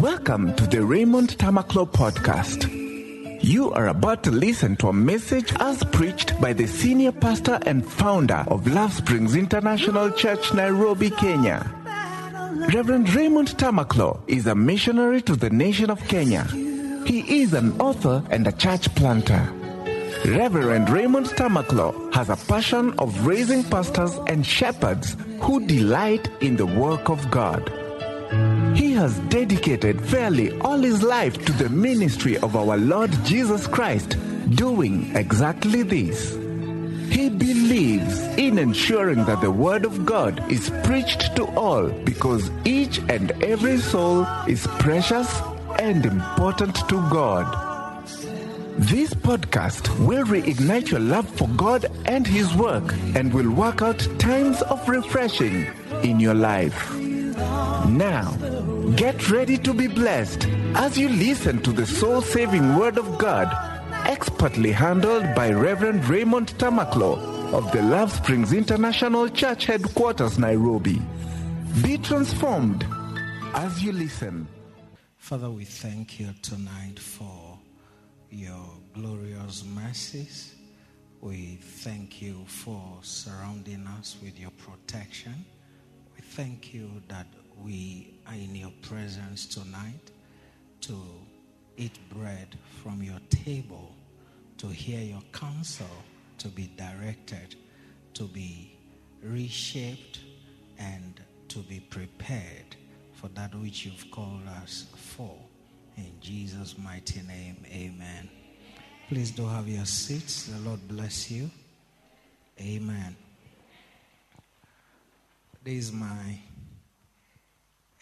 Welcome to the Raymond Tamaklo podcast. You are about to listen to a message as preached by the senior pastor and founder of Love Springs International Church, Nairobi, Kenya. Reverend Raymond Tamaklo is a missionary to the nation of Kenya. He is an author and a church planter. Reverend Raymond Tamaklo has a passion of raising pastors and shepherds who delight in the work of God. He has dedicated fairly all his life to the ministry of our Lord Jesus Christ, doing exactly this. He believes in ensuring that the Word of God is preached to all because each and every soul is precious and important to God. This podcast will reignite your love for God and His work and will work out times of refreshing in your life. Now, get ready to be blessed as you listen to the soul saving Word of God, expertly handled by Reverend Raymond Tamaklo of the Love Springs International Church Headquarters, Nairobi. Be transformed as you listen. Father, we thank you tonight for your glorious mercies. We thank you for surrounding us with your protection. Thank you that we are in your presence tonight to eat bread from your table, to hear your counsel, to be directed, to be reshaped, and to be prepared for that which you've called us for. In Jesus' mighty name, amen. Please do have your seats. The Lord bless you. Amen. This is my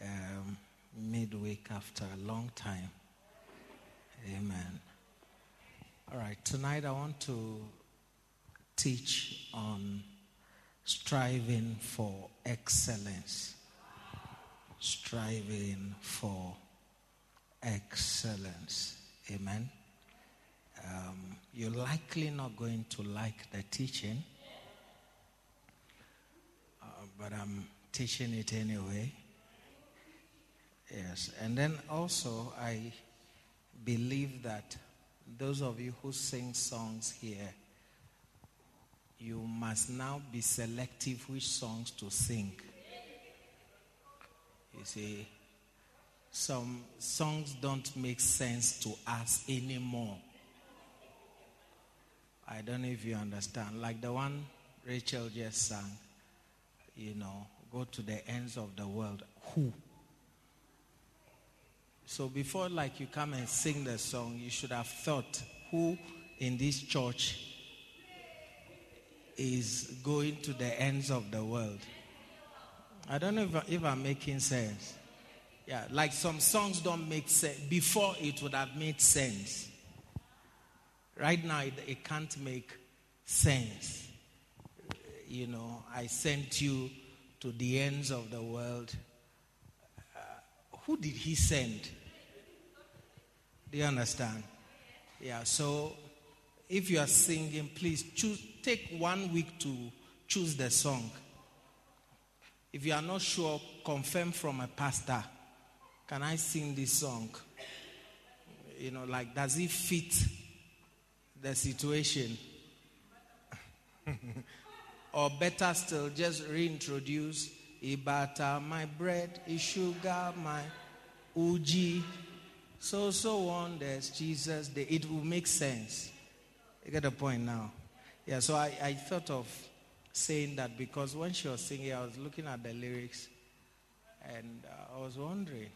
um, midweek after a long time. Amen. All right, tonight I want to teach on striving for excellence. Striving for excellence. Amen. Um, you're likely not going to like the teaching, but I'm teaching it anyway. Yes, and then also I believe that those of you who sing songs here, you must now be selective which songs to sing. You see, some songs don't make sense to us anymore. I don't know if you understand. Like the one Rachel just sang, you know, go to the ends of the world. Who? So before like you come and sing the song, you should have thought who in this church is going to the ends of the world. I don't know if, if I'm making sense. Yeah, like some songs don't make sense. Before it would have made sense. Right now, it, it can't make sense. You know, I sent you to the ends of the world. Uh, who did he send? Do you understand? Yeah, so if you are singing, please choose, take one week to choose the song. If you are not sure, confirm from a pastor. Can I sing this song? You know, like, does it fit the situation? or better still, just reintroduce Ibata, my bread, sugar, my uji. So, so on, there's Jesus. It will make sense. You get the point now? Yeah, so I, I thought of saying that because when she was singing, I was looking at the lyrics and uh, I was wondering,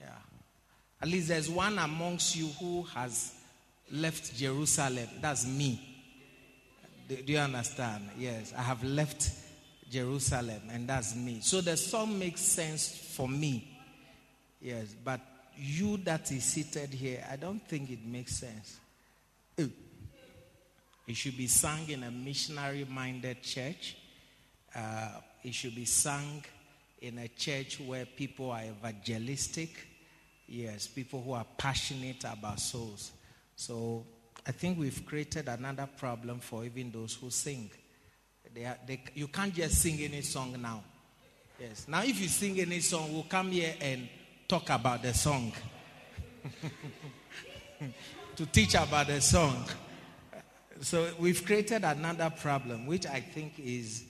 yeah. At least there's one amongst you who has left Jerusalem. That's me. Do, do you understand? Yes, I have left Jerusalem, and that's me. So the song makes sense for me. Yes, but you that is seated here, I don't think it makes sense. It should be sung in a missionary minded church. Uh, it should be sung in a church where people are evangelistic. Yes, people who are passionate about souls. So I think we've created another problem for even those who sing. They are, they, you can't just sing any song now. Yes. Now, if you sing any song, we'll come here and talk about the song, to teach about the song. So we've created another problem, which I think is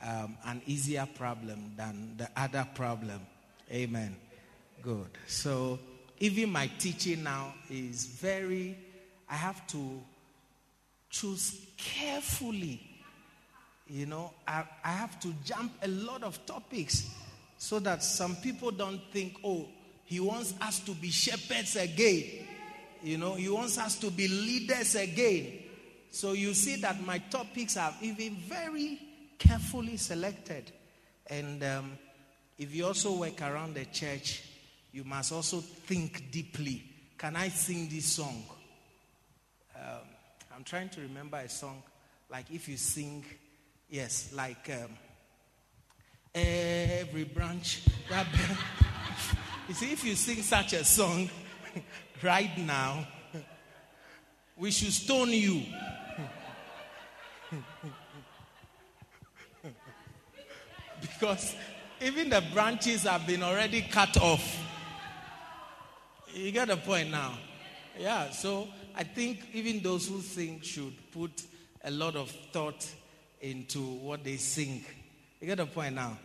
um, an easier problem than the other problem. Amen. Good. So even my teaching now is very, I have to choose carefully. You know, I, I have to jump a lot of topics so that some people don't think, oh, he wants us to be shepherds again. You know, he wants us to be leaders again. So you see that my topics are even very carefully selected. And um, if you also work around the church, you must also think deeply. Can I sing this song? I'm trying to remember a song. Like if you sing, yes, like um, every branch. You see, if you sing such a song right now, we should stone you. because even the branches have been already cut off. You get the point now? Yeah, so I think even those who sing should put a lot of thought into what they sing. You get the point now?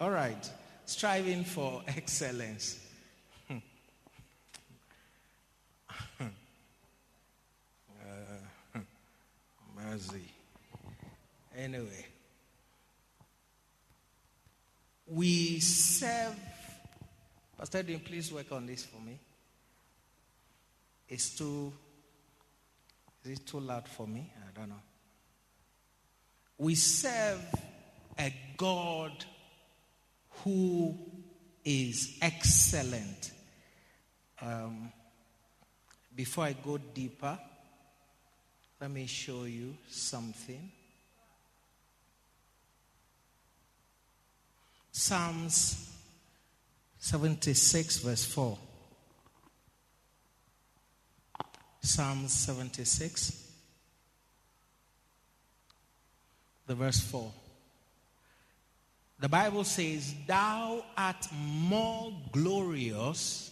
All right. Striving for excellence. uh, mercy. Anyway, we serve. Pastor, Dean, please work on this for me. It's too. Is it too loud for me? I don't know. We serve a God who is excellent. Um, before I go deeper, let me show you something. Psalms 76, verse 4. Psalms 76, the verse 4. The Bible says, Thou art more glorious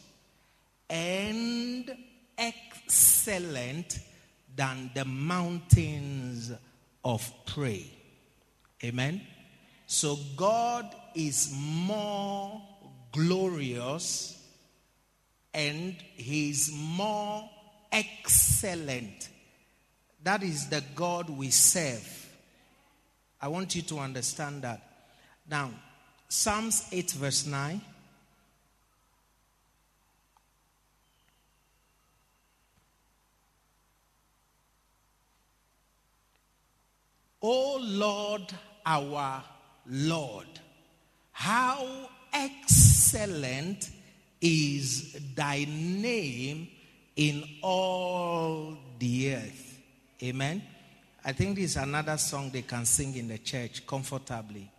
and excellent than the mountains of prey. Amen. So God is more glorious and He's more excellent. That is the God we serve. I want you to understand that. Now, Psalms 8, verse 9. O Lord, our Lord, how excellent is thy name in all the earth. Amen. I think this is another song they can sing in the church comfortably.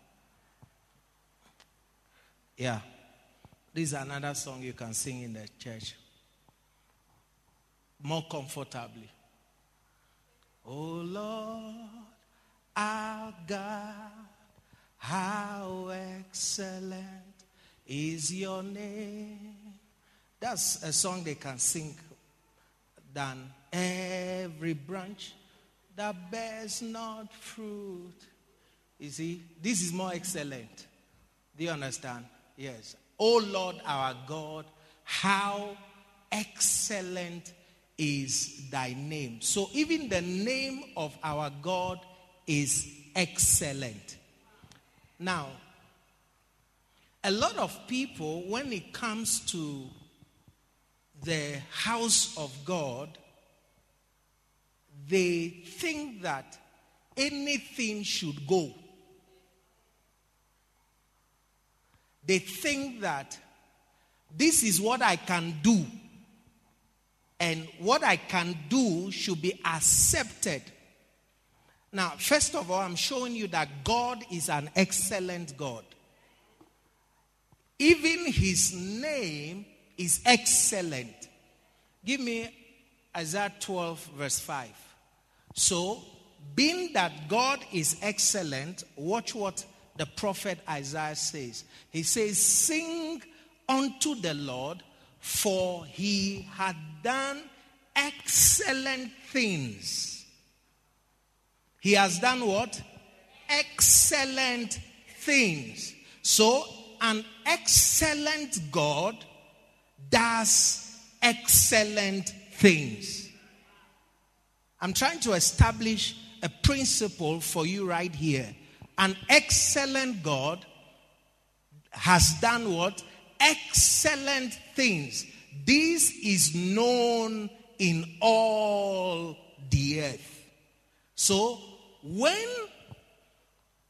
Yeah. This is another song you can sing in the church. More comfortably. Oh Lord, our God, how excellent is your name. That's a song they can sing than every branch that bears not fruit. You see, this is more excellent. Do you understand? Yes. Oh Lord our God, how excellent is thy name. So even the name of our God is excellent. Now, a lot of people, when it comes to the house of God, they think that anything should go. they think that this is what I can do. And what I can do should be accepted. Now, first of all, I'm showing you that God is an excellent God. Even his name is excellent. Give me Isaiah 12, verse 5. So, being that God is excellent, watch what the prophet Isaiah says. He says, Sing unto the Lord for he had done excellent things. He has done what? Excellent things. So, an excellent God does excellent things. I'm trying to establish a principle for you right here. An excellent God has done what? Excellent things. This is known in all the earth. So, when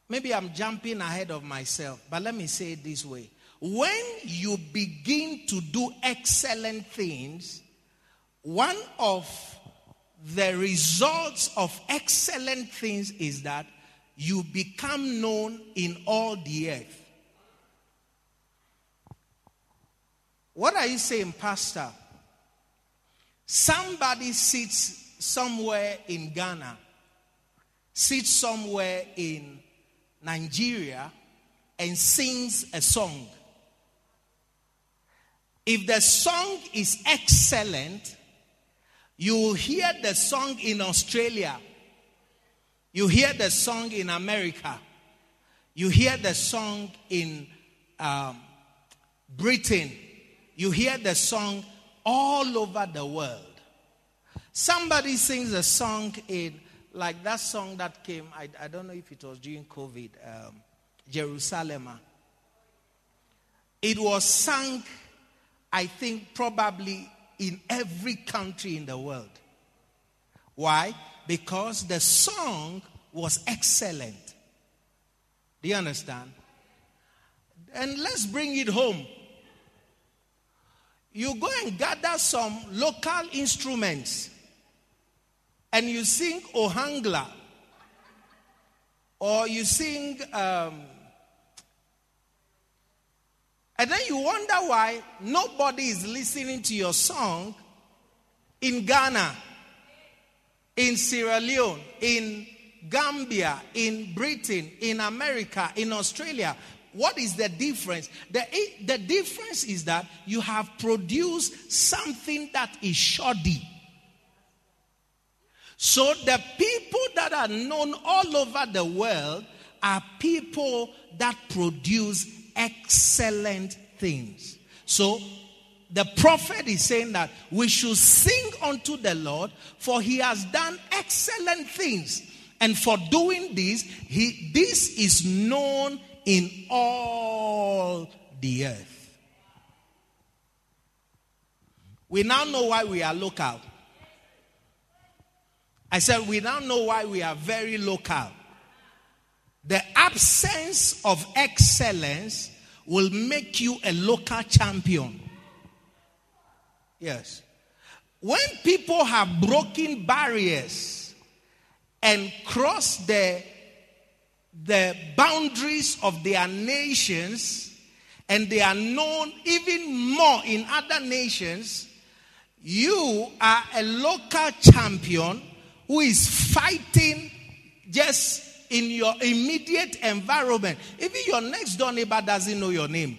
maybe I'm jumping ahead of myself, but let me say it this way. When you begin to do excellent things, one of the results of excellent things is that you become known in all the earth. What are you saying, Pastor? Somebody sits somewhere in Ghana, sits somewhere in Nigeria, and sings a song. If the song is excellent, you will hear the song in Australia. You hear the song in America. You hear the song in um, Britain. You hear the song all over the world. Somebody sings a song in, like that song that came, I, I don't know if it was during COVID, um, Jerusalem. It was sung, I think, probably in every country in the world. Why? Because the song was excellent. Do you understand? And let's bring it home. You go and gather some local instruments and you sing Ohangla or you sing um, and then you wonder why nobody is listening to your song in Ghana, in Sierra Leone, in Gambia, in Britain, in America, in Australia. What is the difference? The, the difference is that you have produced something that is shoddy. So the people that are known all over the world are people that produce excellent things. So the prophet is saying that we should sing unto the Lord, for he has done excellent things. And for doing this, he, this is known in all the earth. We now know why we are local. I said, we now know why we are very local. The absence of excellence will make you a local champion. Yes. When people have broken barriers and crossed the, the boundaries of their nations, and they are known even more in other nations, you are a local champion who is fighting just in your immediate environment. Even your next door neighbor doesn't know your name.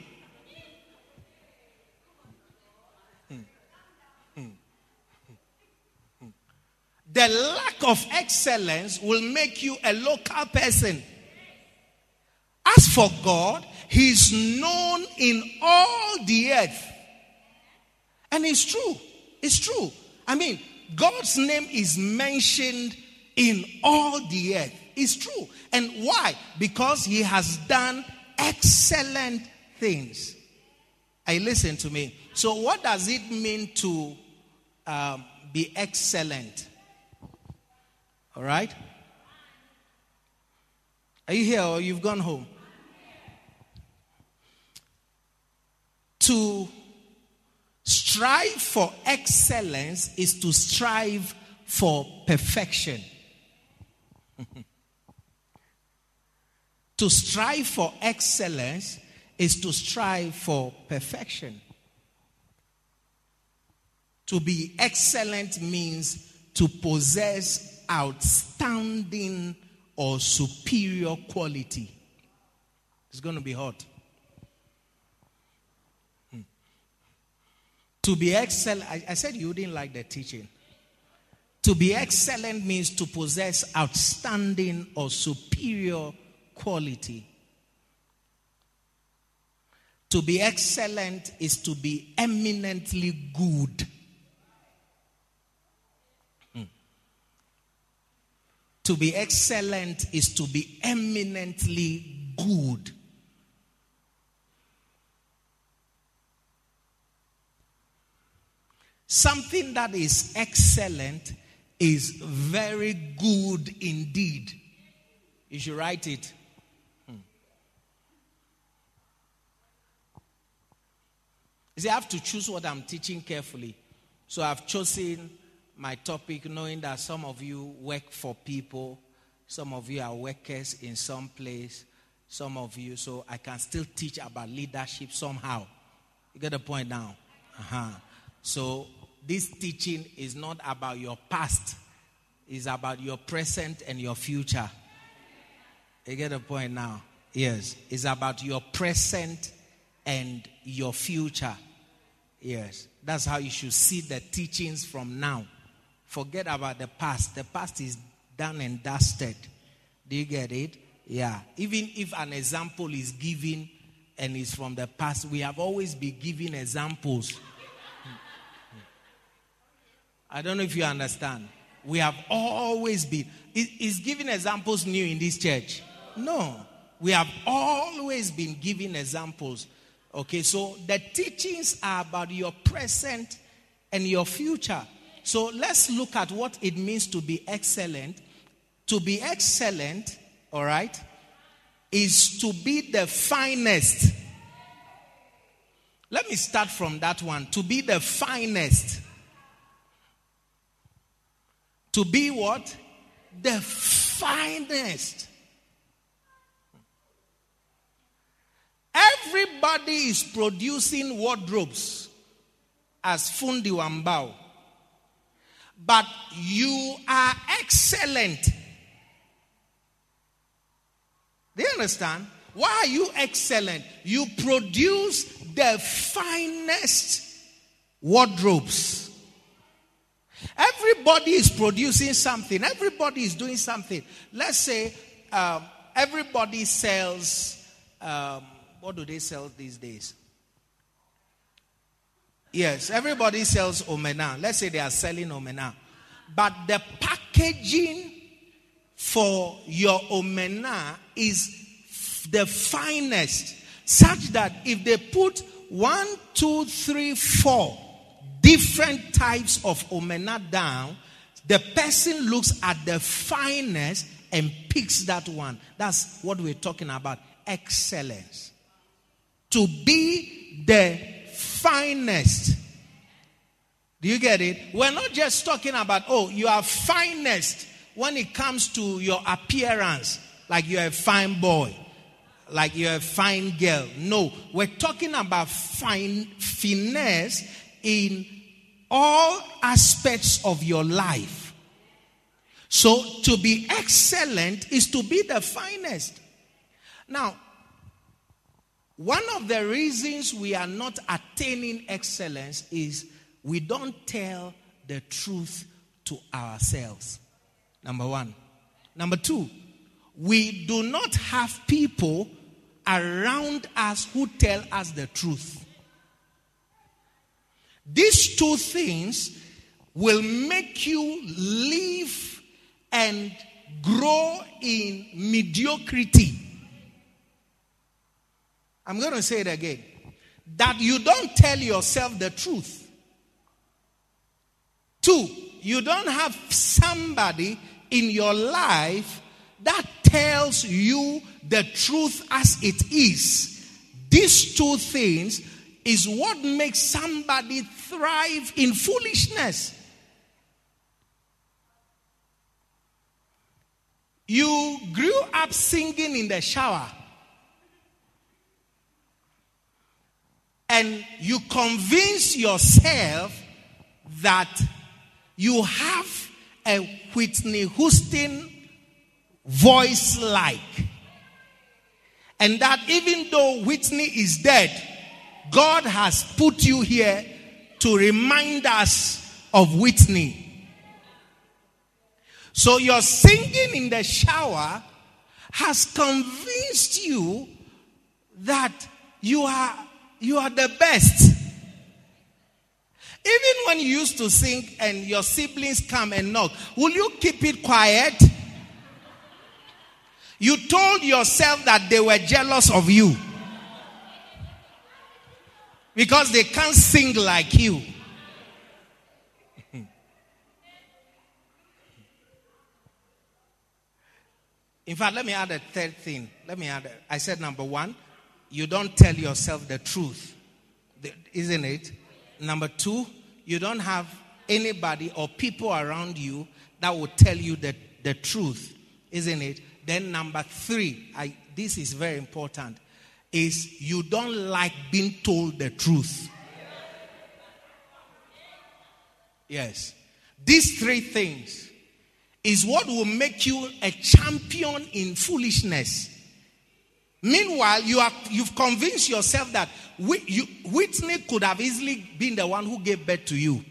The lack of excellence will make you a local person. As for God, He is known in all the earth. And it's true. It's true. I mean, God's name is mentioned in all the earth. It's true. And why? Because he has done excellent things. I listen to me. So, what does it mean to um, be excellent? All right? Are you here or you've gone home? To strive for excellence is to strive for perfection. To strive for excellence is to strive for perfection. To be excellent means to possess outstanding or superior quality. It's going to be hot. Hmm. To be excellent, I, I said you didn't like the teaching. To be excellent means to possess outstanding or superior quality. To be excellent is to be eminently good. Hmm. To be excellent is to be eminently good. Something that is excellent is very good indeed. You should write it. You see, I have to choose what I'm teaching carefully. So I've chosen my topic knowing that some of you work for people, some of you are workers in some place, some of you, so I can still teach about leadership somehow. You get the point now? Uh-huh. So this teaching is not about your past, it's about your present and your future. You get the point now? Yes. It's about your present and your future. Yes. That's how you should see the teachings from now. Forget about the past. The past is done and dusted. Do you get it? Yeah. Even if an example is given and is from the past, we have always been giving examples I don't know if you understand. We have always been. Is giving examples new in this church? No. We have always been giving examples. Okay, so the teachings are about your present and your future. So let's look at what it means to be excellent. To be excellent, all right, is to be the finest. Let me start from that one. To be the finest. To be what? The finest. Everybody is producing wardrobes as Fundi Wambao. But you are excellent. Do you understand? Why are you excellent? You produce the finest wardrobes. Everybody is producing something, everybody is doing something. Let's say um, everybody sells, um, what do they sell these days? Yes, everybody sells omena. Let's say they are selling omena. But the packaging for your omena is the finest, such that if they put one, two, three, four different types of omena down, the person looks at the finest and picks that one. That's what we're talking about excellence. To be the finest. Do you get it? We're not just talking about, oh, you are finest when it comes to your appearance, like you're a fine boy, like you're a fine girl. No, we're talking about fine finesse in all aspects of your life. So, to be excellent is to be the finest. Now, one of the reasons we are not attaining excellence is we don't tell the truth to ourselves. Number one. Number two, we do not have people around us who tell us the truth. These two things will make you live and grow in mediocrity. I'm going to say it again. That you don't tell yourself the truth. Two, you don't have somebody in your life that tells you the truth as it is. These two things is what makes somebody thrive in foolishness. You grew up singing in the shower. And you convince yourself that you have a Whitney Houston voice like. And that even though Whitney is dead, God has put you here to remind us of Whitney. So your singing in the shower has convinced you that you are you are the best. Even when you used to sing and your siblings come and knock, will you keep it quiet? You told yourself that they were jealous of you because they can't sing like you. In fact, let me add a third thing. Let me add. I said number one, you don't tell yourself the truth, isn't it? Number two, you don't have anybody or people around you that will tell you the, the truth, isn't it? Then number three, I, this is very important, is you don't like being told the truth. Yes. These three things is what will make you a champion in foolishness. Meanwhile, you are, you've convinced yourself that Whitney could have easily been the one who gave birth to you.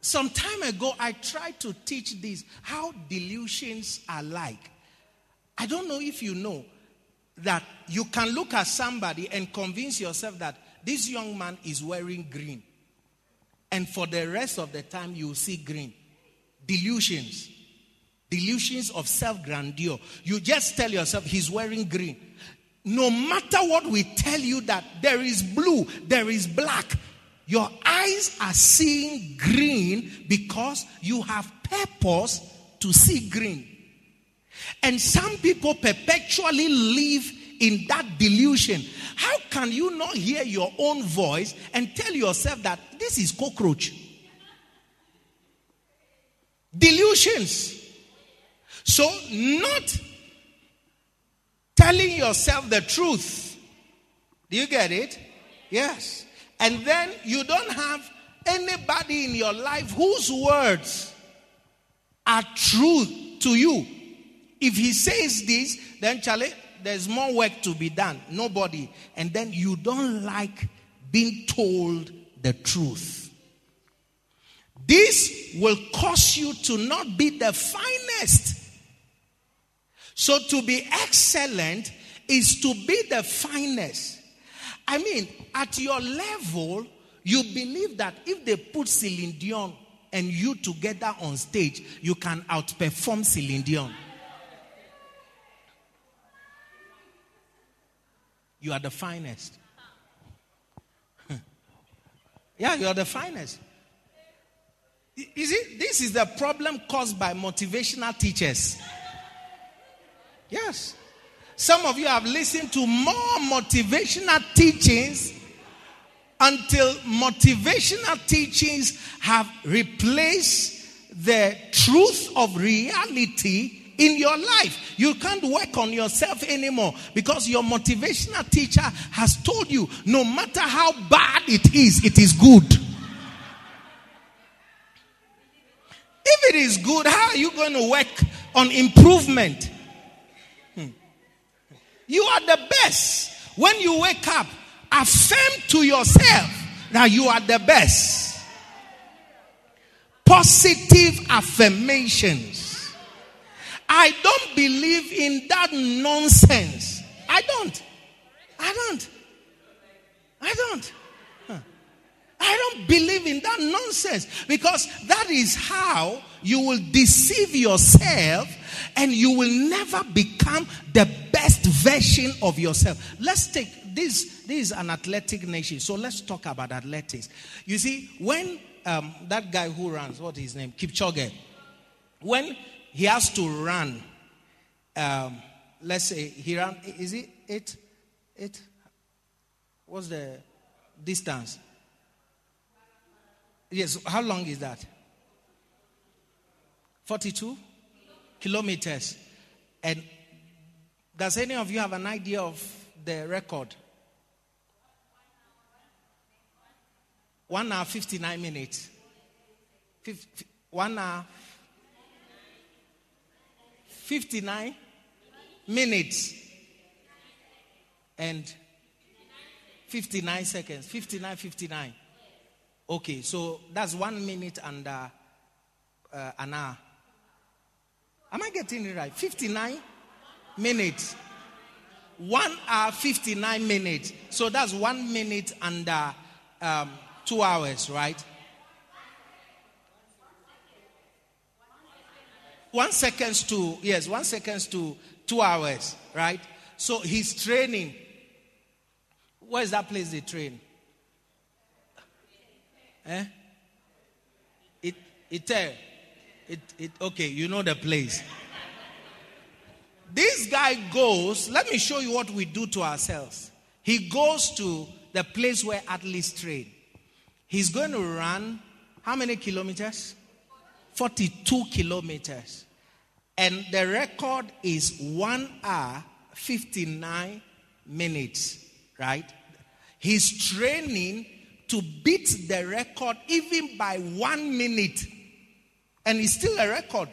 Some time ago, I tried to teach this how delusions are like. I don't know if you know that you can look at somebody and convince yourself that this young man is wearing green. And for the rest of the time, you see green. Delusions. Delusions of self grandeur. You just tell yourself he's wearing green. No matter what we tell you that there is blue, there is black, your eyes are seeing green because you have purpose to see green. And some people perpetually live in that delusion. How can you not hear your own voice and tell yourself that this is cockroach? Delusions. So, not telling yourself the truth. Do you get it? Yes. And then you don't have anybody in your life whose words are true to you. If he says this, then Charlie, there's more work to be done. Nobody. And then you don't like being told the truth. This will cause you to not be the finest. So to be excellent is to be the finest. I mean, at your level, you believe that if they put Celine Dion and you together on stage, you can outperform Celine Dion. You are the finest. yeah, you are the finest. You see, this is the problem caused by motivational teachers. Yes. Some of you have listened to more motivational teachings until motivational teachings have replaced the truth of reality in your life. You can't work on yourself anymore because your motivational teacher has told you no matter how bad it is, it is good. If it is good, how are you going to work on improvement? You are the best. When you wake up, affirm to yourself that you are the best. Positive affirmations. I don't believe in that nonsense. I don't. I don't. I don't. I don't believe in that nonsense because that is how you will deceive yourself and you will never become the best version of yourself. Let's take this. This is an athletic nation, so let's talk about athletics. You see, when um, that guy who runs, what is his name, Kipchoge, when he has to run, um, let's say he ran, is it eight, eight? What's the distance? Yes, how long is that? 42 kilometers. And does any of you have an idea of the record? One hour, 59 minutes. 50, one hour, 59 minutes. And 59 seconds. 59, 59. Okay, so that's one minute and uh, uh, an hour. Am I getting it right? 59 minutes. One hour, 59 minutes. So that's one minute and uh, um, two hours, right? One seconds to, yes, one seconds to two hours, right? So he's training. Where is that place they train? Eh? It, it, it, it, okay, you know the place. This guy goes, let me show you what we do to ourselves. He goes to the place where athletes train. He's going to run how many kilometers? 42 kilometers. And the record is 1 hour 59 minutes, right? He's training to beat the record even by one minute. And it's still a record.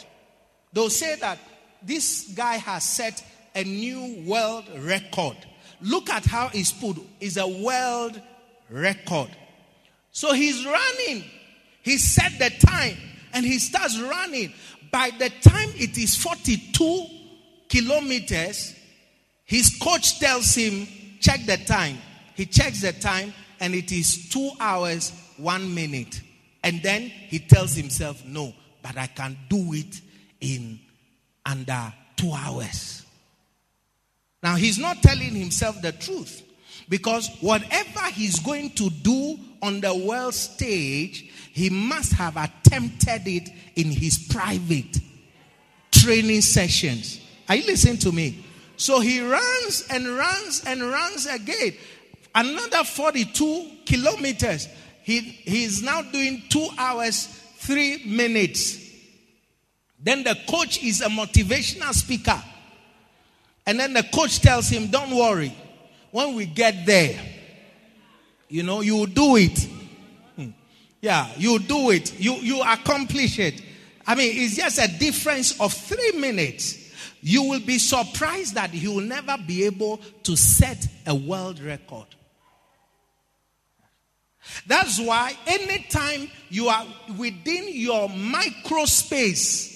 They'll say that this guy has set a new world record. Look at how he's put. It's a world record. So he's running. He set the time and he starts running. By the time it is 42 kilometers, his coach tells him, check the time. He checks the time and it is two hours, one minute. And then he tells himself, no, but I can do it in under two hours. Now, he's not telling himself the truth because whatever he's going to do on the world stage, he must have attempted it in his private training sessions. Are you listening to me? So he runs and runs and runs again. Another 42 kilometers. He, is now doing two hours, three minutes. Then the coach is a motivational speaker. And then the coach tells him, Don't worry. When we get there, you know, you do it. Hmm. Yeah, you do it. You, you accomplish it. I mean, it's just a difference of three minutes. You will be surprised that you will never be able to set a world record. That's why anytime you are within your micro space,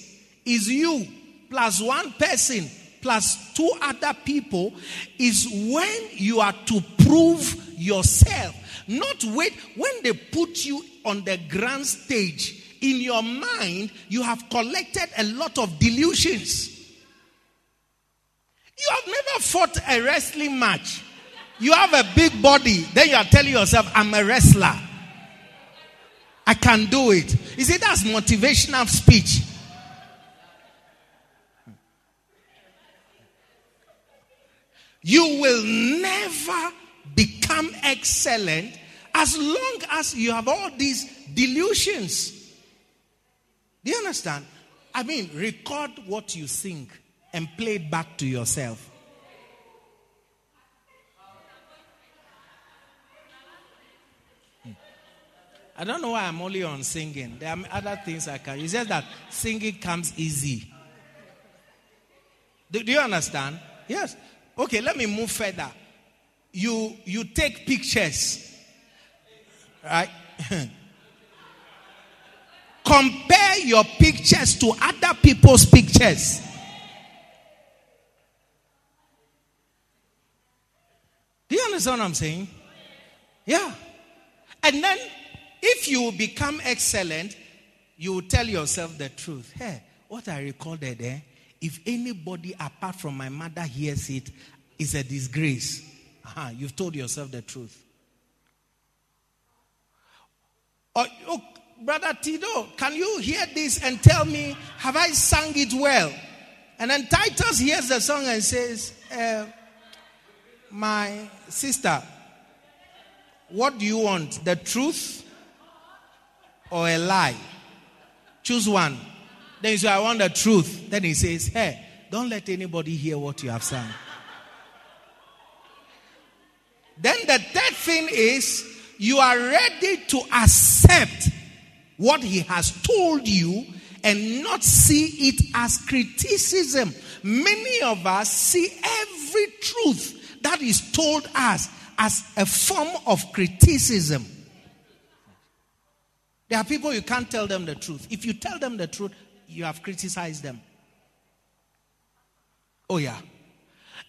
is you plus one person plus two other people is when you are to prove yourself. Not wait when they put you on the grand stage. In your mind, you have collected a lot of delusions. You have never fought a wrestling match. You have a big body, then you are telling yourself, I'm a wrestler. I can do it. You see, that's motivational speech. You will never become excellent as long as you have all these delusions. Do you understand? I mean, record what you think and play it back to yourself. I don't know why I'm only on singing. There are other things I can. It's just that singing comes easy. Do, do you understand? Yes. Okay, let me move further. You you take pictures, right? Compare your pictures to other people's pictures. Do you understand what I'm saying? Yeah. And then if you become excellent, you will tell yourself the truth. Hey, what I recorded eh, if anybody apart from my mother hears it, it's a disgrace. Uh-huh, you've told yourself the truth. Oh, oh, Brother Tito, can you hear this and tell me, have I sung it well? And then Titus hears the song and says, uh, My sister, what do you want? The truth or a lie? Choose one. Then you say, I want the truth. Then he says, Hey, don't let anybody hear what you have sung. then the third thing is, you are ready to accept what he has told you and not see it as criticism. Many of us see every truth that is told us as a form of criticism. There are people you can't tell them the truth. If you tell them the truth, you have criticized them. Oh, yeah.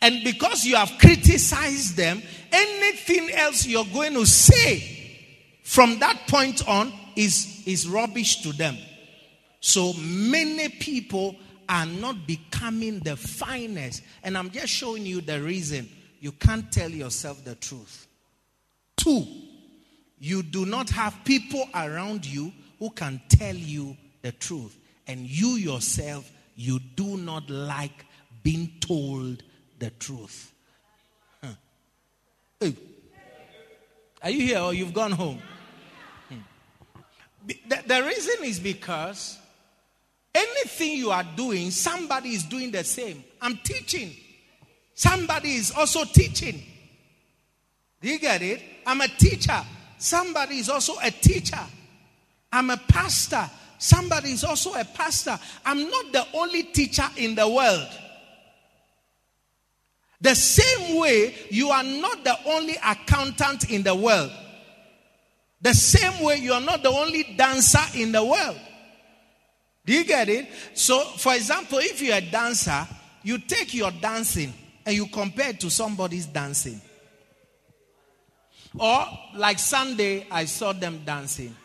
And because you have criticized them, anything else you're going to say from that point on is, is rubbish to them. So many people are not becoming the finest. And I'm just showing you the reason you can't tell yourself the truth. Two, you do not have people around you who can tell you the truth. And you yourself, you do not like being told the truth. Huh. Hey. Are you here or you've gone home? Hmm. The, the reason is because anything you are doing, somebody is doing the same. I'm teaching. Somebody is also teaching. Do you get it? I'm a teacher. Somebody is also a teacher. I'm a pastor. Somebody is also a pastor. I'm not the only teacher in the world. The same way you are not the only accountant in the world. The same way you are not the only dancer in the world. Do you get it? So, for example, if you're a dancer, you take your dancing and you compare it to somebody's dancing. Or, like Sunday, I saw them dancing.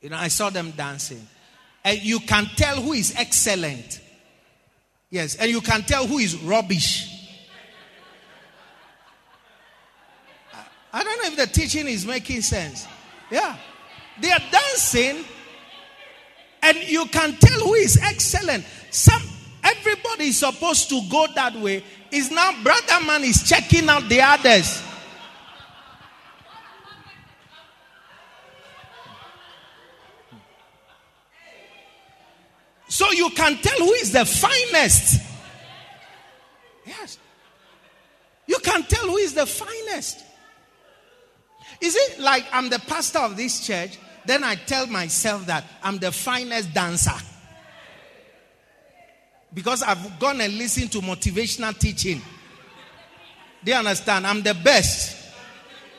You know, I saw them dancing. And you can tell who is excellent. Yes, and you can tell who is rubbish. I don't know if the teaching is making sense. Yeah. They are dancing, and you can tell who is excellent. Some everybody is supposed to go that way. Is now brother man is checking out the others. So you can tell who is the finest. Yes. You can tell who is the finest. Is it like I'm the pastor of this church? Then I tell myself that I'm the finest dancer. Because I've gone and listened to motivational teaching. Do you understand? I'm the best.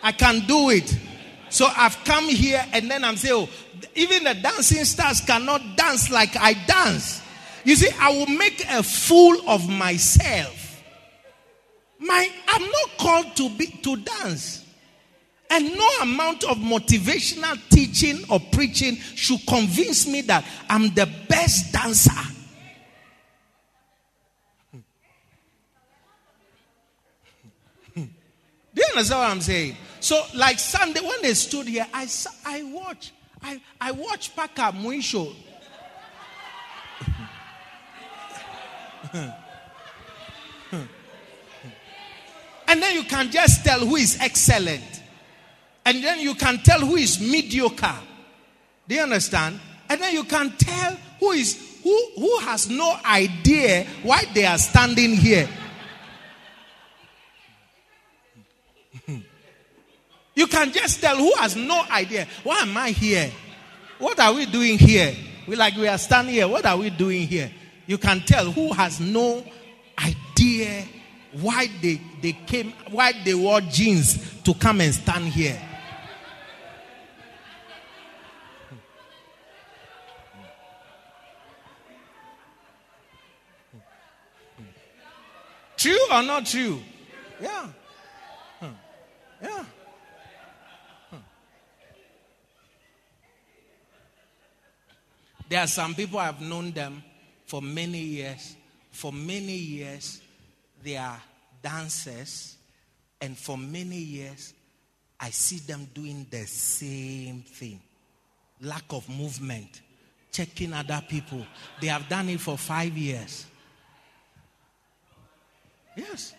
I can do it. So I've come here and then I'm saying, oh, even the dancing stars cannot dance like I dance. You see, I will make a fool of myself. My, I'm not called to be to dance. And no amount of motivational teaching or preaching should convince me that I'm the best dancer. Do you understand what I'm saying? So, like Sunday, when they stood here, I, I watched. I, I watched Paka Mwisho. and then you can just tell who is excellent. And then you can tell who is mediocre. Do you understand? And then you can tell who is who who has no idea why they are standing here. You can just tell who has no idea. Why am I here? What are we doing here? We like we are standing here. What are we doing here? You can tell who has no idea why they, they came, why they wore jeans to come and stand here. True or not true? Yeah. Yeah. There are some people I've known them for many years. For many years, they are dancers. And for many years, I see them doing the same thing lack of movement, checking other people. They have done it for five years. Yes.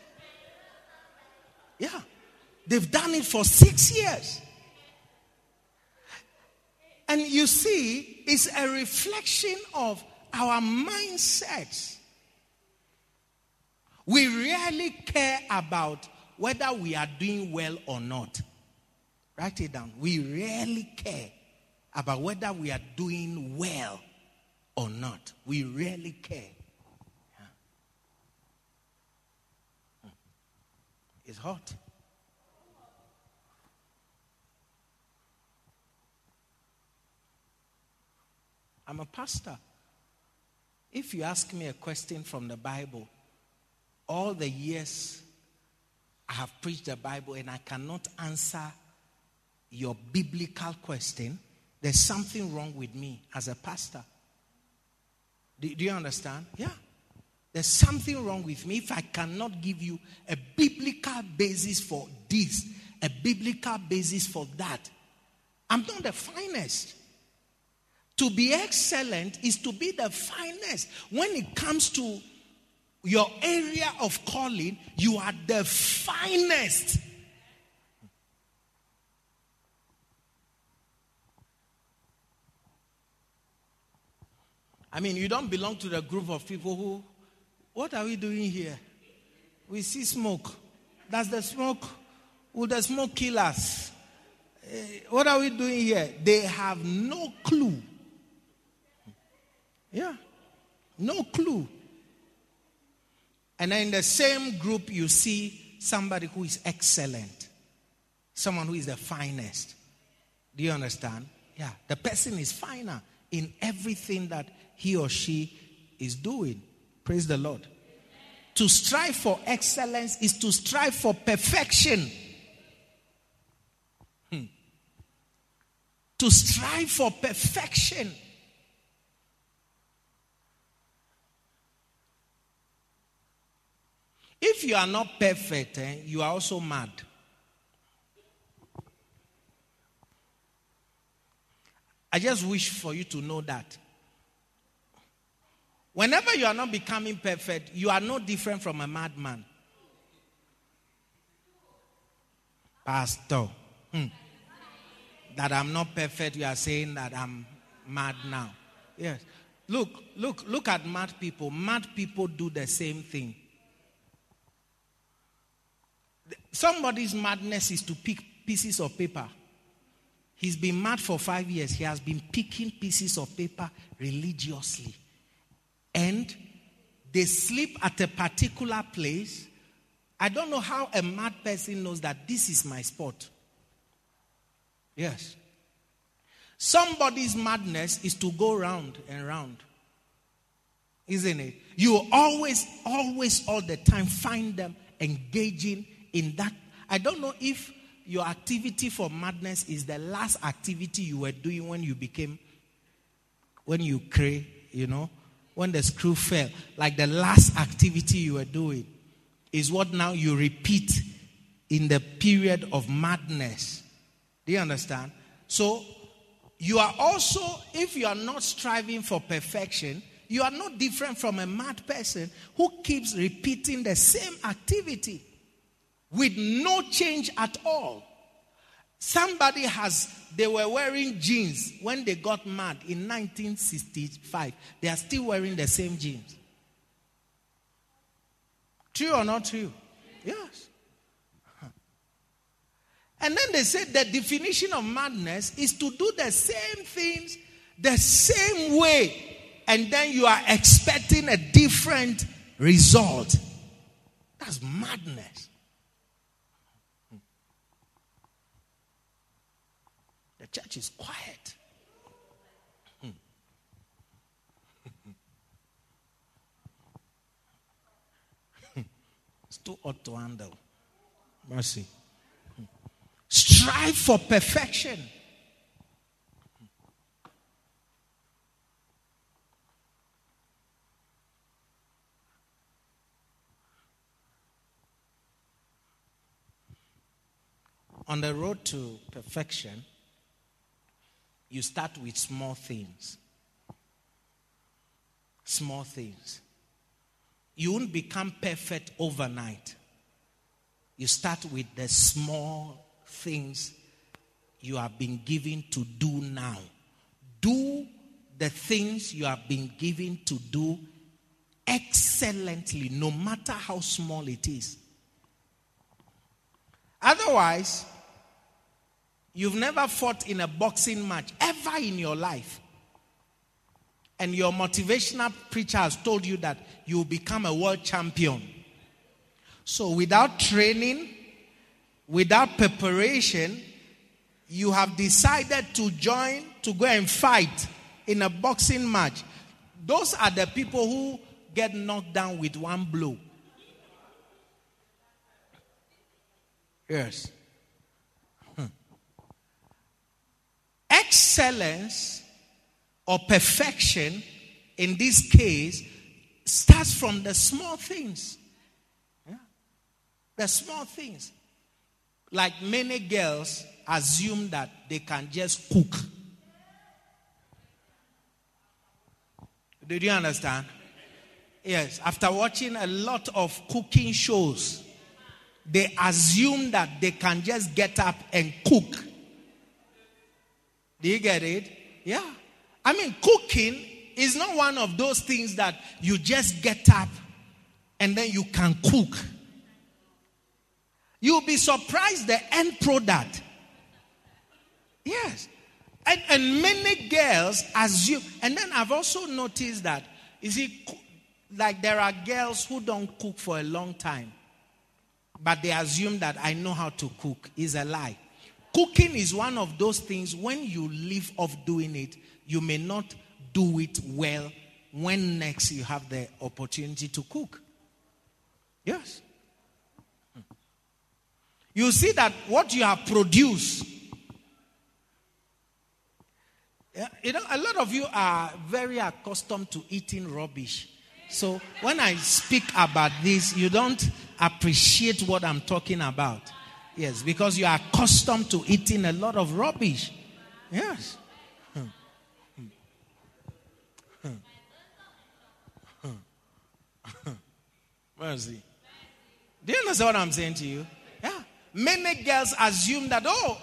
Yeah. They've done it for six years. And you see, it's a reflection of our mindsets. We really care about whether we are doing well or not. Write it down. We really care about whether we are doing well or not. We really care. Yeah. Hmm. It's hot. I'm a pastor. If you ask me a question from the Bible, all the years I have preached the Bible and I cannot answer your biblical question, there's something wrong with me as a pastor. Do, do, you understand? Yeah. There's something wrong with me if I cannot give you a biblical basis for this, a biblical basis for that. I'm not the finest. To be excellent is to be the finest. When it comes to your area of calling, you are the finest. I mean, you don't belong to the group of people who, what are we doing here? We see smoke. Does the smoke, will the smoke kill us? Uh, what are we doing here? They have no clue. Yeah, no clue. And then in the same group, you see somebody who is excellent, someone who is the finest. Do you understand? Yeah, the person is finer in everything that he or she is doing. Praise the Lord. To strive for excellence is to strive for perfection. Hmm. To strive for perfection. If you are not perfect, eh, you are also mad. I just wish for you to know that. Whenever you are not becoming perfect, you are no different from a madman. Pastor, hmm. that I'm not perfect, you are saying that I'm mad now. Yes. Look, look, look at mad people. Mad people do the same thing. Somebody's madness is to pick pieces of paper. He's been mad for five years. He has been picking pieces of paper religiously and they sleep at a particular place. I don't know how a mad person knows that this is my spot. Yes. Somebody's madness is to go round and round. Isn't it? You always, always, all the time find them engaging in that. I don't know if your activity for madness is the last activity you were doing when you became, when you cray, you know, when the screw fell, like the last activity you were doing, is what now you repeat in the period of madness. Do you understand? So, you are also, if you are not striving for perfection, you are not different from a mad person who keeps repeating the same activity with no change at all. Somebody has, they were wearing jeans when they got mad in 1965. They are still wearing the same jeans. True or not true? Yes. And then they said the definition of madness is to do the same things the same way, and then you are expecting a different result. That's madness. The church is quiet. Hmm. it's too hot to handle. Mercy. Strive for perfection. On the road to perfection, you start with small things. Small things. You won't become perfect overnight. You start with the small things you have been given to do now. Do the things you have been given to do excellently, no matter how small it is. Otherwise, You've never fought in a boxing match ever in your life. And your motivational preacher has told you that you will become a world champion. So, without training, without preparation, you have decided to join to go and fight in a boxing match, those are the people who get knocked down with one blow. Yes. Excellence or perfection in this case starts from the small things. Yeah. The small things. Like many girls assume that they can just cook. Did you understand? Yes, after watching a lot of cooking shows, they assume that they can just get up and cook. Do you get it? Yeah. I mean, cooking is not one of those things that you just get up and then you can cook. You'll be surprised the end product. Yes. And, and many girls assume, and then I've also noticed that, you see, like there are girls who don't cook for a long time, but they assume that I know how to cook. Is a lie. Cooking is one of those things when you leave off doing it, you may not do it well when next you have the opportunity to cook. Yes. You see that what you have produced you know, a lot of you are very accustomed to eating rubbish. So when I speak about this, you don't appreciate what I'm talking about. Yes, because you are accustomed to eating a lot of rubbish. Yes. Mercy. Do you understand what I'm saying to you? Yeah. Many girls assume that, oh,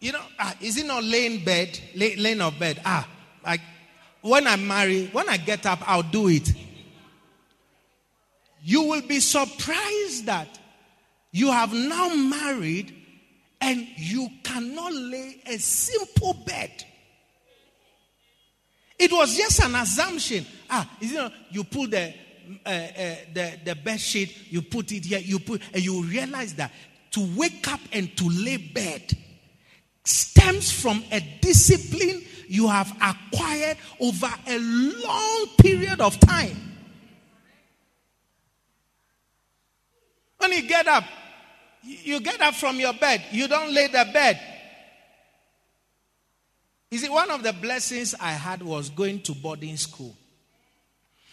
you know, ah, is it not laying bed, lay, laying of bed? Ah, like when I marry, when I get up, I'll do it. You will be surprised that you have now married and you cannot lay a simple bed. It was just an assumption. Ah, it not, you pull the uh, uh, the the bed sheet, you put it here, you put, and you realize that to wake up and to lay bed stems from a discipline you have acquired over a long period of time. When you get up, you get up from your bed, you don't lay the bed. You see, one of the blessings I had was going to boarding school.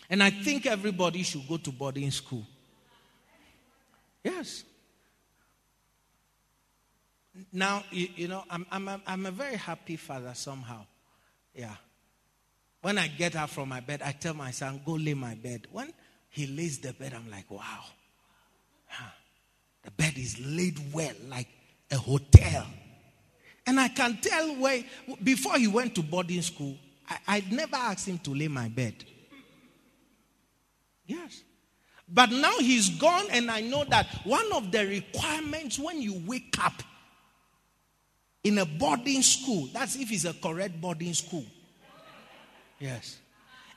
And I think everybody should go to boarding school. Yes. Now, you, you know, I'm, I'm, a, I'm a very happy father somehow. Yeah. When I get up from my bed, I tell my son, go lay my bed. When he lays the bed, I'm like, wow. The bed is laid well, like a hotel. And I can tell where, before he went to boarding school, I, I'd never asked him to lay my bed. Yes. But now he's gone, and I know that one of the requirements when you wake up in a boarding school, that's if it's a correct boarding school. Yes.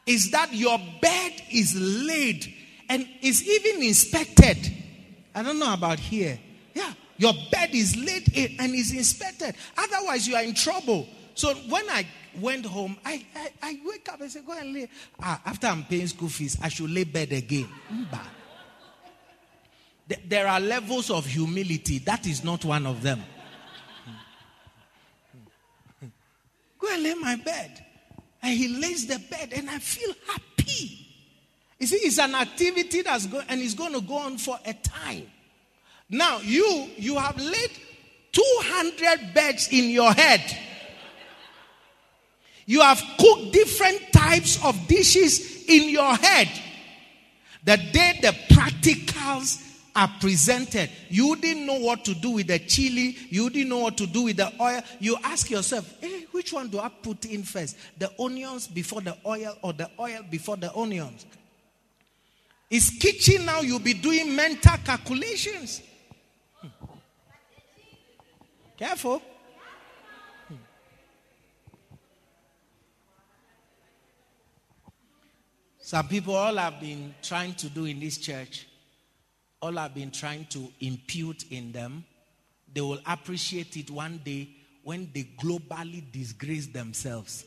Is that your bed is laid and is even inspected. I don't know about here. Yeah. Your bed is laid in and is inspected. Otherwise, you are in trouble. So when I went home, I, I, I wake up and say, Go and lay. Ah, after I'm paying school fees, I should lay bed again. There are levels of humility. That is not one of them. Go and lay my bed. And he lays the bed, and I feel happy. You see, it's an activity that's going and it's going to go on for a time. Now, you you have laid 200 beds in your head. You have cooked different types of dishes in your head. The day the practicals are presented. You didn't know what to do with the chili. You didn't know what to do with the oil. You ask yourself, hey, eh, which one do I put in first? The onions before the oil or the oil before the onions? It's kitchen now. You'll be doing mental calculations. Hmm. Careful. Some people all have been trying to do in this church all I've been trying to impute in them, they will appreciate it one day when they globally disgrace themselves.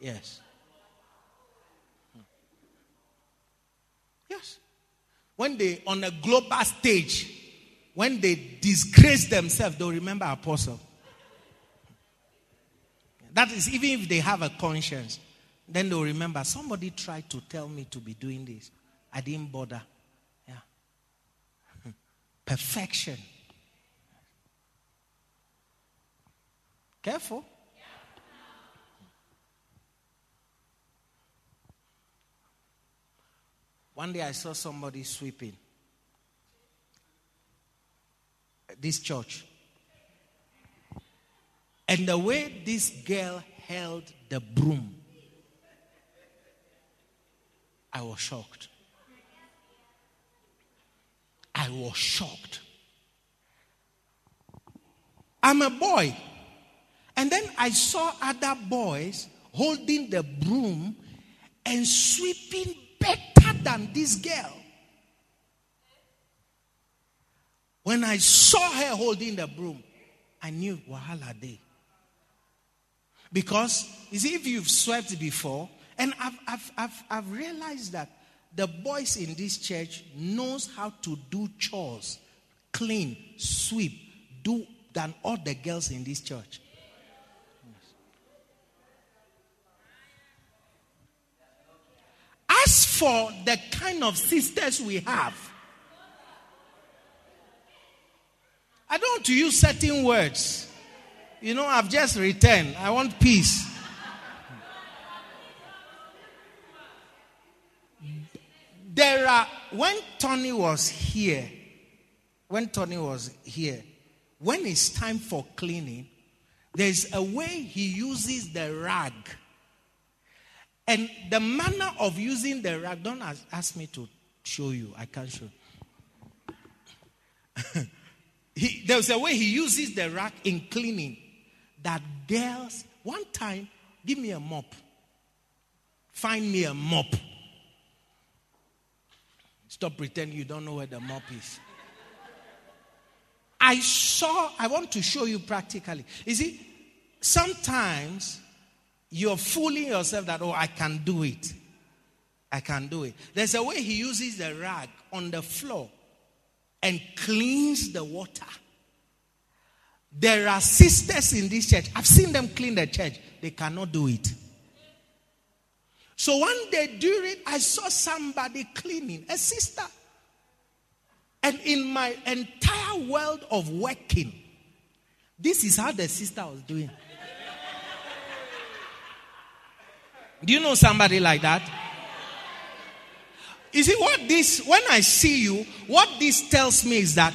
Yes. Yes. When they, on a global stage, when they disgrace themselves, they'll remember Apostle. That is, even if they have a conscience, then they'll remember somebody tried to tell me to be doing this. I didn't bother. Yeah. Perfection. Careful. One day I saw somebody sweeping this church. And the way this girl held the broom, I was shocked. I was shocked. I'm a boy. And then I saw other boys holding the broom and sweeping better than this girl. When I saw her holding the broom, I knew Wahala Day. Because, you see, if you've swept before, and I've, I've, I've, I've realized that the boys in this church knows how to do chores, clean, sweep, do than all the girls in this church. As for the kind of sisters we have, I don't want to use certain words. You know, I've just returned. I want peace. There are, when Tony was here, when Tony was here, when it's time for cleaning, there's a way he uses the rag. And the manner of using the rag, don't ask, ask me to show you. I can't show. he, there's a way he uses the rag in cleaning that girls, one time, give me a mop. Find me a mop. Stop pretending you don't know where the mop is. I saw, I want to show you practically. You see, sometimes you're fooling yourself that, oh, I can do it. I can do it. There's a way he uses the rag on the floor and cleans the water. There are sisters in this church. I've seen them clean the church. They cannot do it. So one day during, I saw somebody cleaning, a sister. And in my entire world of working, this is how the sister was doing. Do you know somebody like that? You see, what this, when I see you, what this tells me is that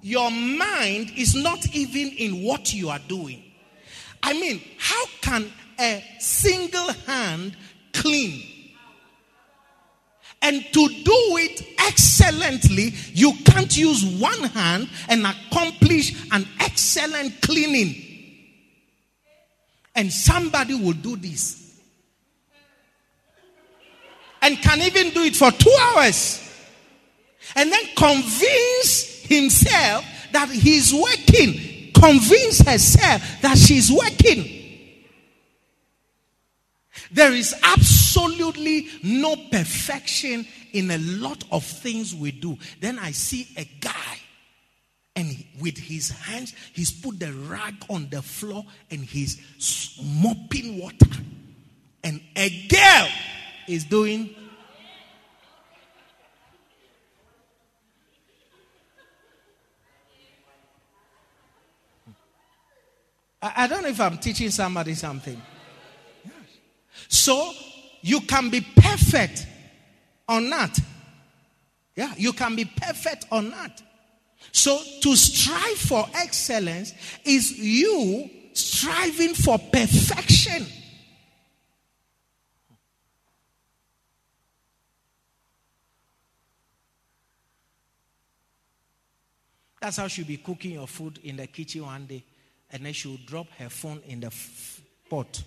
your mind is not even in what you are doing. I mean, how can a single hand clean? And to do it excellently, you can't use one hand and accomplish an excellent cleaning. And somebody will do this. And can even do it for two hours. And then convince himself that he's working, convince herself that she's working. There is absolutely no perfection in a lot of things we do. Then I see a guy and with his hands, he's put the rag on the floor and he's mopping water. And a girl is doing I, don't know if I'm teaching somebody something. So you can be perfect or not. Yeah, you can be perfect or not. So to strive for excellence is you striving for perfection. That's how she'll be cooking your food in the kitchen one day and then she will drop her phone in the f- pot.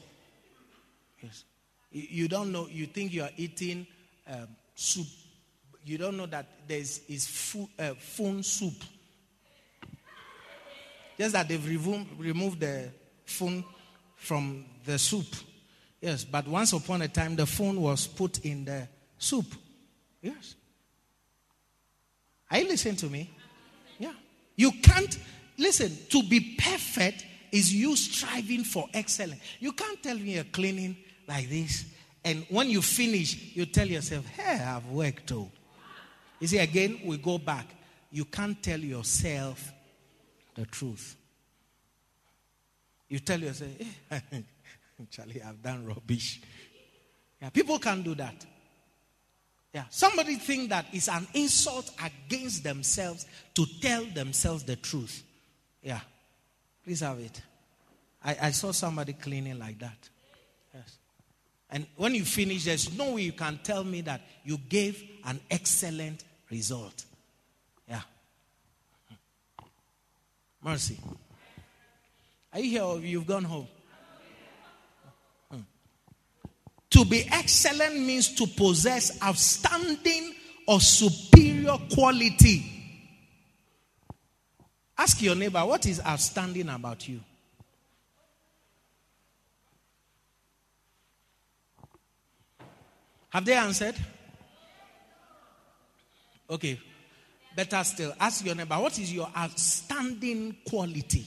Yes. You don't know, you think you are eating um, soup. You don't know that there's is fo- uh, phone soup. Just that they've removed the phone from the soup. Yes, but once upon a time, the phone was put in the soup. Yes. Are you listening to me? You can't, listen, to be perfect is you striving for excellence. You can't tell me you're cleaning like this, and when you finish, you tell yourself, hey, I've worked too. You see, again, we go back. You can't tell yourself the truth. You tell yourself, hey, eh, Charlie, I've done rubbish. Yeah, people can't do that. Yeah, somebody think that it's an insult against themselves to tell themselves the truth. Yeah, please have it. I, I saw somebody cleaning like that. Yes. And when you finish, there's no way you can tell me that you gave an excellent result. Yeah. Mercy. Are you here or you've gone home? To be excellent means to possess outstanding or superior quality. Ask your neighbor, what is outstanding about you? Have they answered? Okay. Better still, ask your neighbor, what is your outstanding quality?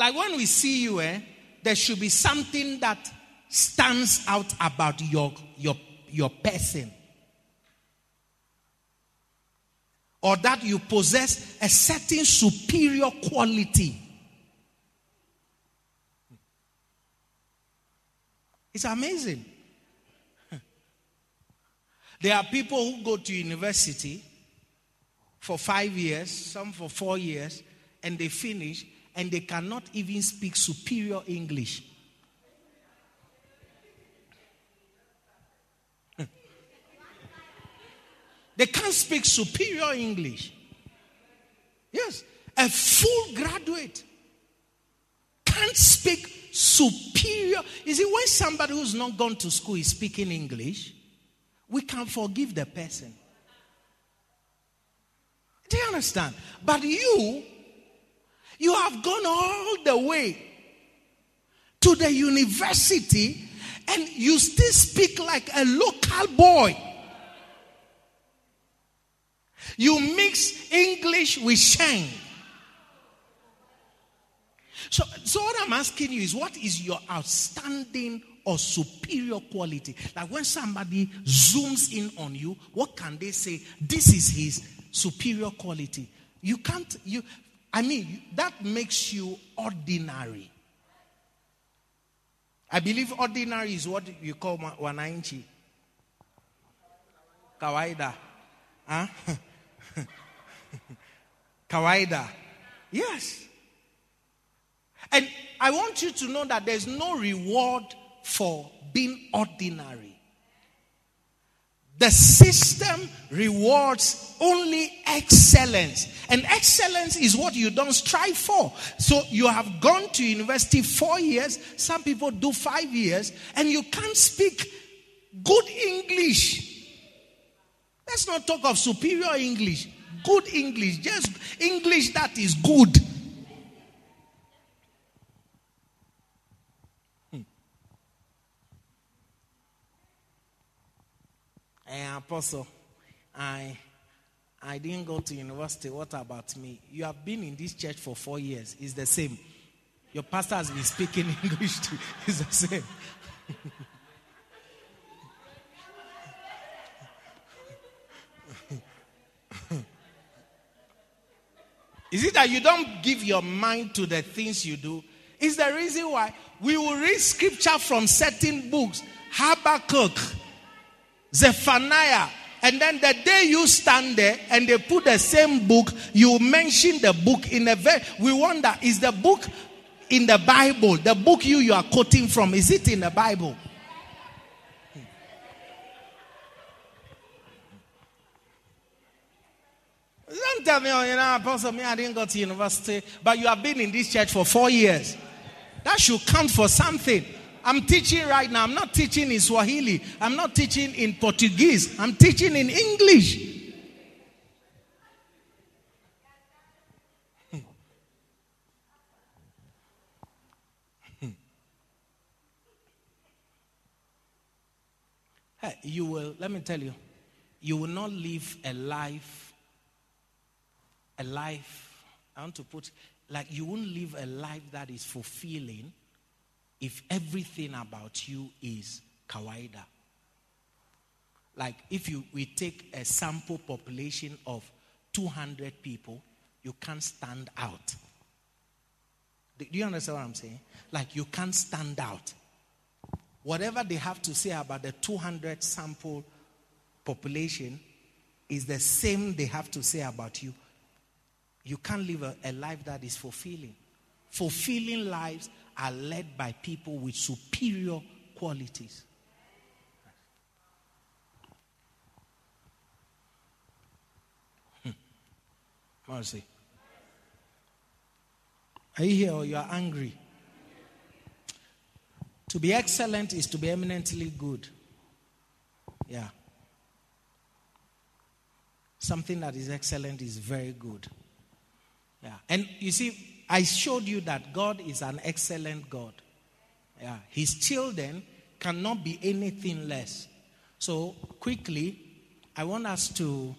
Like when we see you, eh, there should be something that stands out about your, your, your person. Or that you possess a certain superior quality. It's amazing. There are people who go to university for five years, some for four years, and they finish and they cannot even speak superior English. they can't speak superior English. Yes, a full graduate can't speak superior. You see, when somebody who's not gone to school is speaking English, we can forgive the person. Do you understand? But you, you have gone all the way to the university and you still speak like a local boy. You mix English with Sheng. So, so what I'm asking you is what is your outstanding or superior quality? Like when somebody zooms in on you, what can they say? This is his superior quality. You can't, you, I mean, that makes you ordinary. I believe ordinary is what you call wananchi. Kawaida. Huh? Kawaida. Yes. And I want you to know that there's no reward for being ordinary. The system rewards only excellence. And excellence is what you don't strive for. So you have gone to university four years, some people do five years, and you can't speak good English. Let's not talk of superior English. Good English, just English that is good. Uh, Apostle, I, I didn't go to university. What about me? You have been in this church for four years. It's the same. Your pastor has been speaking English too. It's the same. Is it that you don't give your mind to the things you do? Is the reason why we will read scripture from certain books. Habakkuk, Zephaniah. And then the day you stand there and they put the same book, you mention the book in a very, we wonder, is the book in the Bible, the book you, you are quoting from, is it in the Bible? Don't tell me, oh, you know, Apostle, me, I didn't go to university, but you have been in this church for four years. That should count for something. I'm teaching right now. I'm not teaching in Swahili. I'm not teaching in Portuguese. I'm teaching in English. Hmm. Hey, you will, let me tell you, you will not live a life, a life, I want to put, like you won't live a life that is fulfilling if everything about you is kawaida. Like if you we take a sample population of 200 people, you can't stand out. Do you understand what I'm saying? Like you can't stand out. Whatever they have to say about the 200 sample population is the same they have to say about you. You can't live a, a life that is fulfilling. Fulfilling lives are led by people with superior qualities. Hmm. Mercy. Are you here or you are angry? To be excellent is to be eminently good. Yeah. Something that is excellent is very good. Yeah. And you see, I showed you that God is an excellent God. Yeah. His children cannot be anything less. So, quickly, I want us to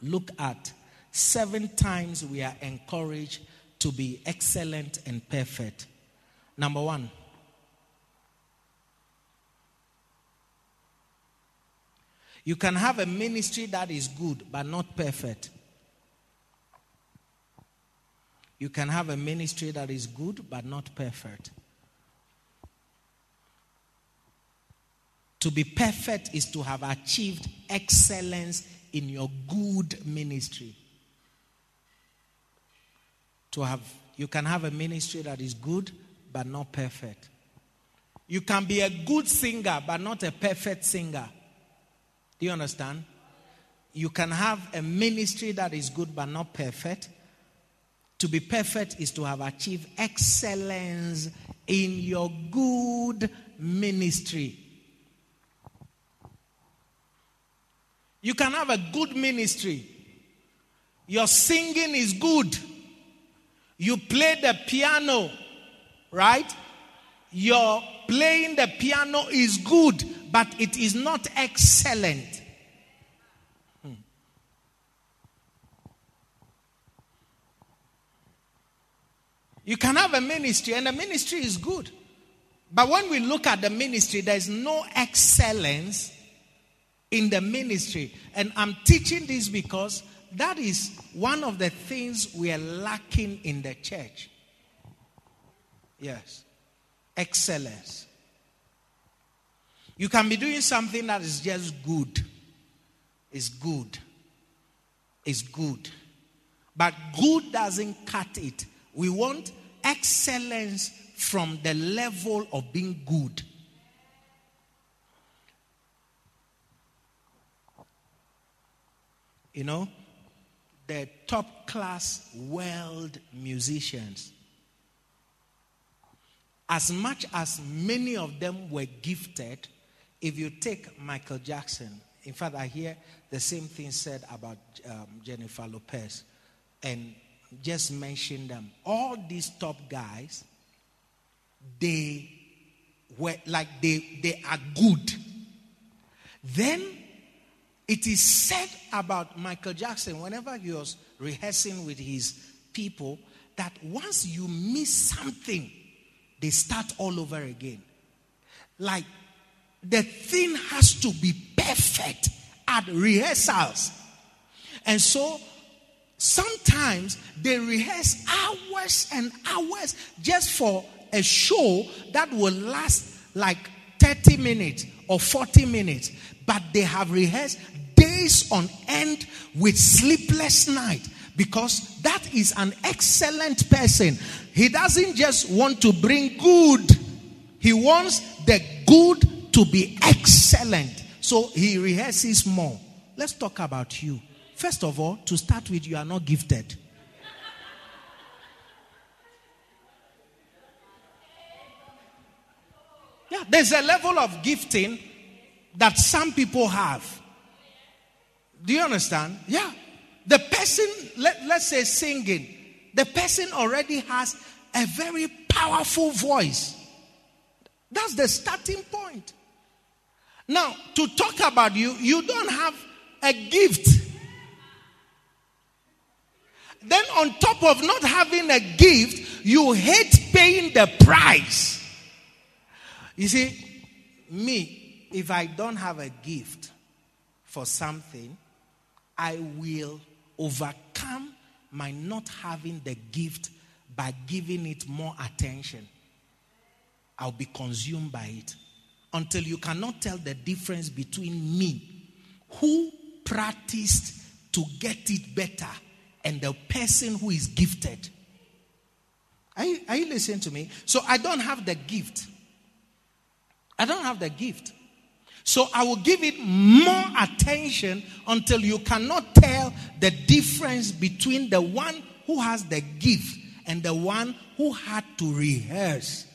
look at seven times we are encouraged to be excellent and perfect. Number one, you can have a ministry that is good but not perfect. You can have a ministry that is good but not perfect. To be perfect is to have achieved excellence in your good ministry to have you can have a ministry that is good but not perfect. You can be a good singer but not a perfect singer. Do you understand? You can have a ministry that is good but not perfect. To be perfect is to have achieved excellence in your good ministry. You can have a good ministry. Your singing is good you play the piano, right? Your playing the piano is good, but it is not excellent. Hmm. You can have a ministry, and the ministry is good. But when we look at the ministry, there's no excellence in the ministry. And I'm teaching this because that is one of the things we are lacking in the church. Yes. Excellence. You can be doing something that is just good. It's good. It's good. But good doesn't cut it. We want excellence from the level of being good. You know, the top class world musicians. As much as many of them were gifted, if you take Michael Jackson, in fact, I hear the same thing said about um, Jennifer Lopez, and just mention them. All these top guys, they were like they they are good. Then it is said about Michael Jackson whenever he was rehearsing with his people that once you miss something, they start all over again. Like the thing has to be perfect at rehearsals. And so sometimes they rehearse hours and hours just for a show that will last like 30 minutes or 40 minutes. But they have rehearsed days on end with sleepless night because that is an excellent person. He doesn't just want to bring good, he wants the good to be excellent. So he rehearses more. Let's talk about you. First of all, to start with, you are not gifted. Yeah, there's a level of gifting that some people have. Do you understand? Yeah. The person, let, let's say singing, the person already has a very powerful voice. That's the starting point. Now, to talk about you, you don't have a gift. Then, on top of not having a gift, you hate paying the price. You see, me, if I don't have a gift for something, I will overcome my not having the gift by giving it more attention. I'll be consumed by it until you cannot tell the difference between me, who practiced to get it better, and the person who is gifted. Are you, are you listening to me? So I don't have the gift. I don't have the gift. So I will give it more attention until you cannot tell the difference between the one who has the gift and the one who had to rehearse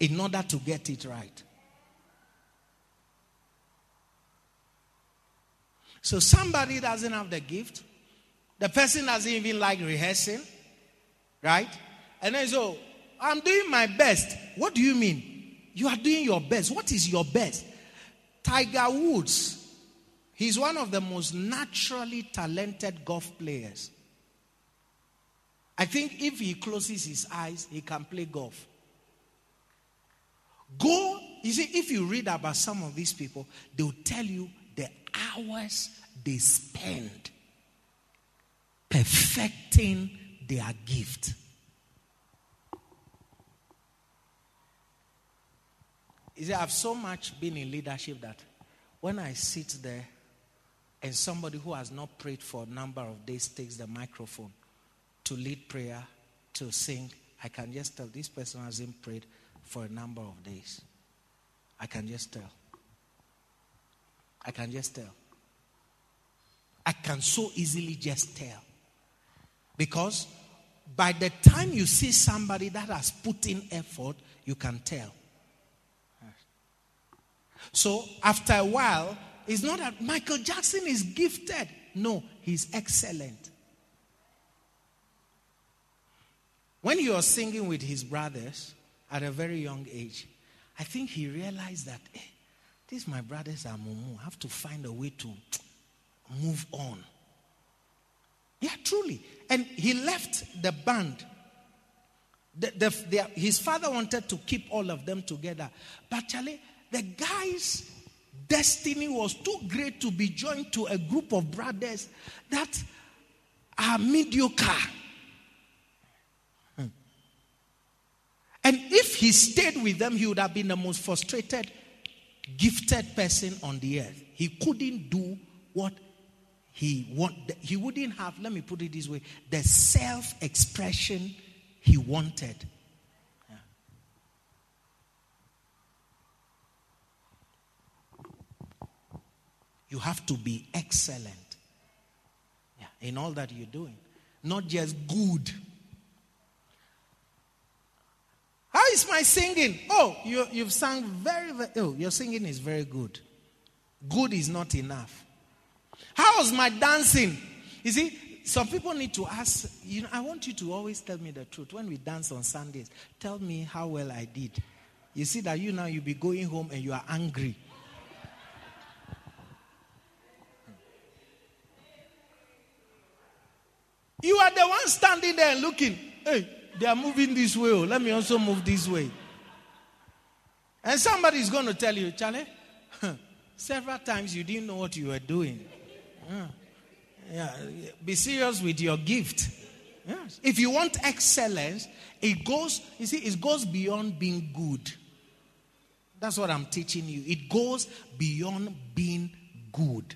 in order to get it right. So somebody doesn't have the gift. The person doesn't even like rehearsing, right? And then so I'm doing my best. What do you mean? You are doing your best. What is your best? Tiger Woods, he's one of the most naturally talented golf players. I think if he closes his eyes, he can play golf. Go, you see, if you read about some of these people, they'll tell you the hours they spend perfecting their gift. You see, I've so much been in leadership that when I sit there and somebody who has not prayed for a number of days takes the microphone to lead prayer, to sing, I can just tell this person hasn't prayed for a number of days. I can just tell. I can just tell. I can so easily just tell. Because by the time you see somebody that has put in effort, you can tell. So after a while, it's not that Michael Jackson is gifted. No, he's excellent. When he was singing with his brothers at a very young age, I think he realized that hey, these my brothers are mumu. I have to find a way to move on. Yeah, truly. And he left the band. The, the, the, his father wanted to keep all of them together. But Charlie, the guy's destiny was too great to be joined to a group of brothers that are mediocre. Hmm. And if he stayed with them, he would have been the most frustrated, gifted person on the earth. He couldn't do what he want. He wouldn't have, let me put it this way, the self expression he wanted. You have to be excellent yeah, in all that you're doing, not just good. How is my singing? Oh, you, you've sung very, very, oh, your singing is very good. Good is not enough. How's my dancing? You see, some people need to ask, you know, I want you to always tell me the truth. When we dance on Sundays, tell me how well I did. You see that you now you'll be going home and you are angry You are the one standing there looking. Hey, they are moving this way. Oh, let me also move this way. And somebody is going to tell you, Charlie, several times you didn't know what you were doing. Yeah. yeah. Be serious with your gift. Yes. If you want excellence, it goes, you see, it goes beyond being good. That's what I'm teaching you. It goes beyond being good.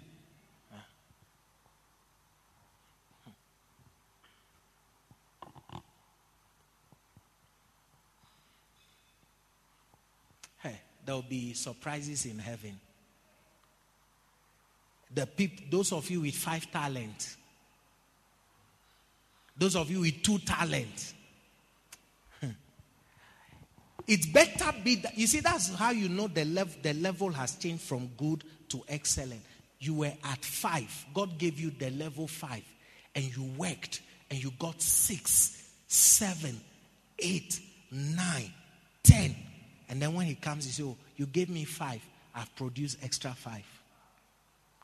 Hey, there will be surprises in heaven. The people, those of you with five talents, those of you with two talents. It's better be that, you see that's how you know the level the level has changed from good to excellent. You were at five. God gave you the level five, and you worked and you got six, seven, eight, nine, ten. And then when he comes, he says, Oh, you gave me five. I've produced extra five.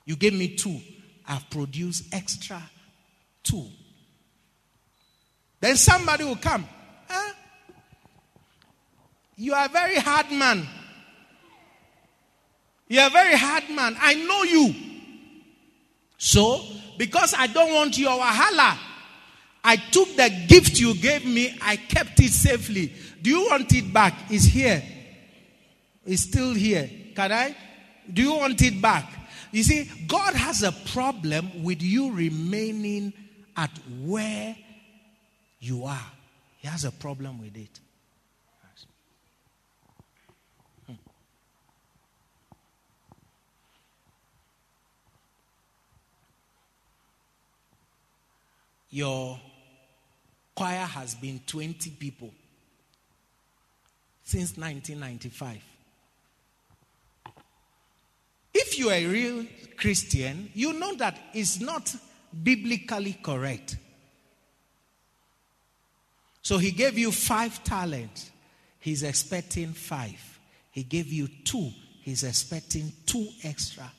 You gave me two, I've produced extra two. Then somebody will come. Huh? You are a very hard man. You are a very hard man. I know you. So, because I don't want your wahala, I took the gift you gave me, I kept it safely. Do you want it back? It's here. It's still here. Can I? Do you want it back? You see, God has a problem with you remaining at where you are. He has a problem with it. Your choir has been 20 people since 1995. If you are a real Christian, you know that it's not biblically correct. So he gave you five talents, he's expecting five. He gave you two, he's expecting two extra.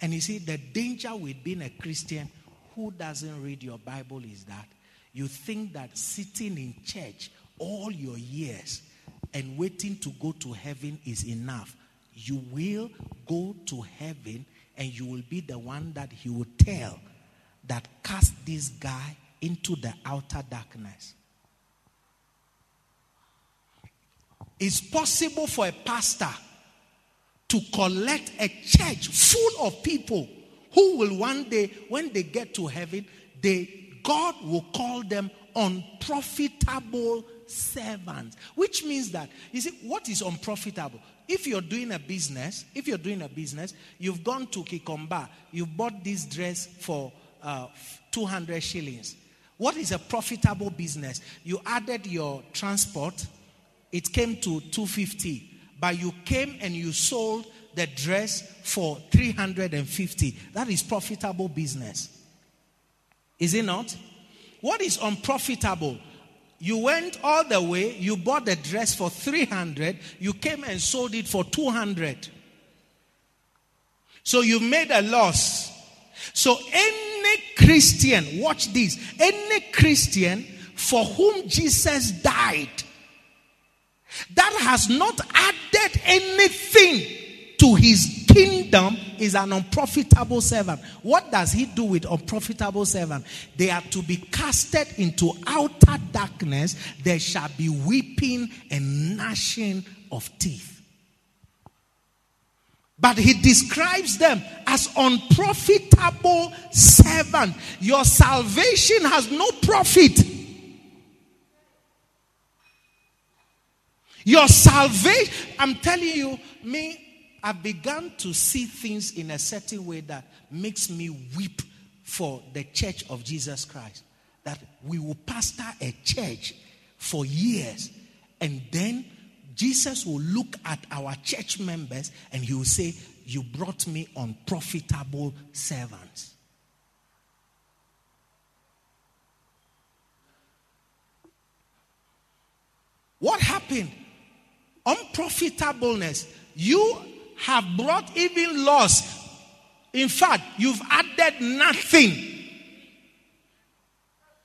And you see, the danger with being a Christian who doesn't read your Bible is that you think that sitting in church all your years and waiting to go to heaven is enough. You will go to heaven and you will be the one that he will tell that cast this guy into the outer darkness. It's possible for a pastor to collect a church full of people who will one day, when they get to heaven, they, God will call them unprofitable servants. Which means that, you see, what is unprofitable? If you're doing a business, if you're doing a business, you've gone to Gikomba, you bought this dress for uh, 200 shillings. What is a profitable business? You added your transport, it came to 250, but you came and you sold the dress for 350. That is profitable business. Is it not? What is unprofitable? You went all the way, you bought the dress for 300, you came and sold it for 200. So you made a loss. So any Christian, watch this, any Christian for whom Jesus died that has not added anything to his kingdom is an unprofitable servant. What does he do with unprofitable servant? They are to be casted into outer darkness. There shall be weeping and gnashing of teeth. But he describes them as unprofitable servant. Your salvation has no profit. Your salvation, I'm telling you, me, I've begun to see things in a certain way that makes me weep for the church of Jesus Christ. That we will pastor a church for years and then Jesus will look at our church members and he will say, You brought me unprofitable servants. What happened? Unprofitableness. You have brought even loss. In fact, you've added nothing.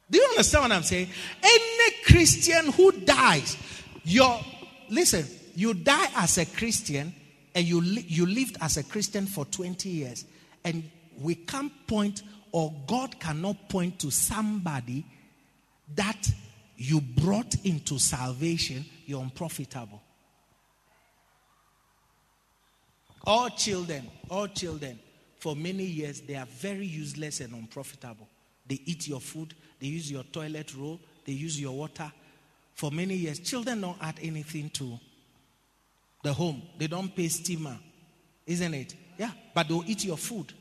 Do you understand what I'm saying? Any Christian who dies, your listen, you die as a Christian and you you lived as a Christian for 20 years and we can't point or God cannot point to somebody that you brought into salvation, you're unprofitable. All children, all children, for many years, they are very useless and unprofitable. They eat your food, they use your toilet roll, they use your water. For many years, children don't add anything to the home. They don't pay steamer, isn't it? Yeah, but they'll eat your food.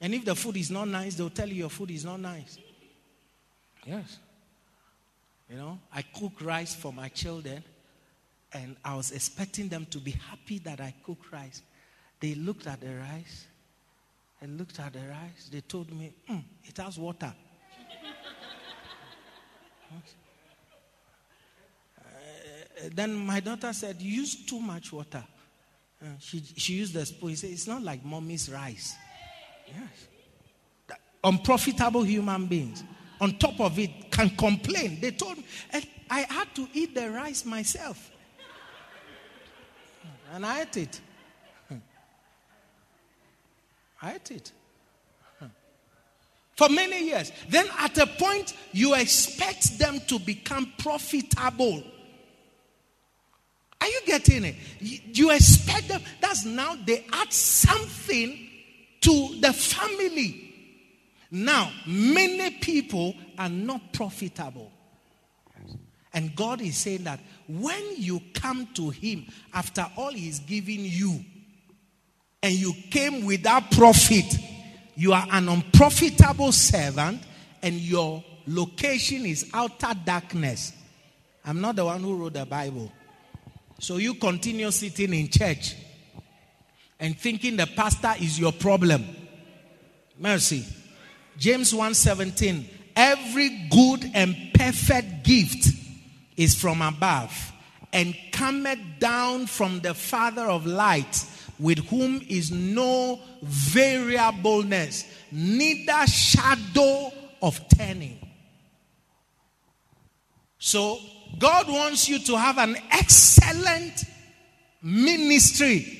And if the food is not nice, they'll tell you your food is not nice. Yes. You know, I cook rice for my children, and I was expecting them to be happy that I cook rice. They looked at the rice and looked at the rice. They told me, mm, it has water. uh, then my daughter said, use too much water. Uh, she, she used the spoon. He said, It's not like mommy's rice. Yes. Unprofitable human beings. On top of it, can complain. They told me, I had to eat the rice myself. And I ate it. I ate it. For many years. Then at a point, you expect them to become profitable. Are you getting it? You expect them. That's now they add something to the family. Now, many people are not profitable. And God is saying that when you come to Him after all He's given you, and you came without profit, you are an unprofitable servant, and your location is outer darkness. I'm not the one who wrote the Bible. So you continue sitting in church and thinking the pastor is your problem. Mercy. James 1:17 Every good and perfect gift is from above and cometh down from the Father of light, with whom is no variableness, neither shadow of turning. So, God wants you to have an excellent ministry.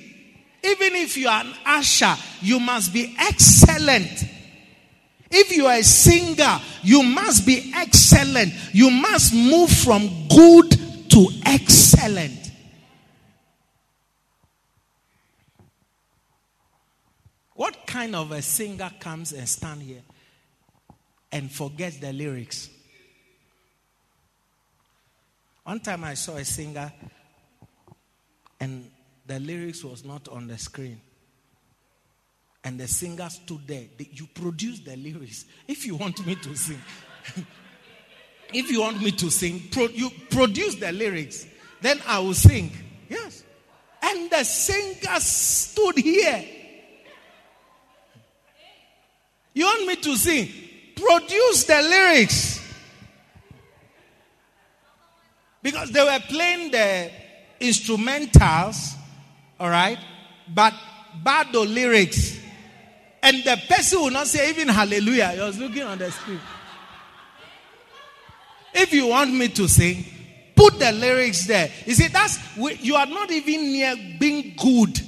Even if you are an usher, you must be excellent. If you are a singer, you must be excellent. You must move from good to excellent. What kind of a singer comes and stand here and forgets the lyrics? One time I saw a singer and the lyrics was not on the screen. And the singer stood there. You produce the lyrics. If you want me to sing, if you want me to sing, pro- you produce the lyrics. Then I will sing. Yes. And the singer stood here. You want me to sing? Produce the lyrics. Because they were playing the instrumentals, all right, but bad lyrics. And the person will not say even hallelujah. He was looking on the screen. If you want me to sing, put the lyrics there. You see, that's you are not even near being good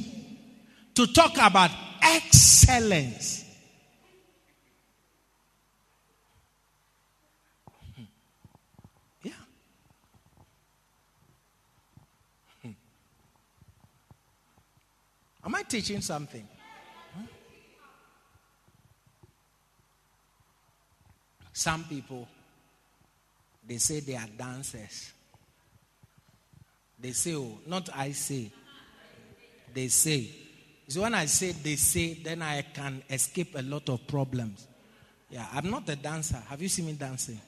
to talk about excellence. Am I teaching something? Some people, they say they are dancers. They say, oh, not I say. They say. So when I say they say, then I can escape a lot of problems. Yeah, I'm not a dancer. Have you seen me dancing?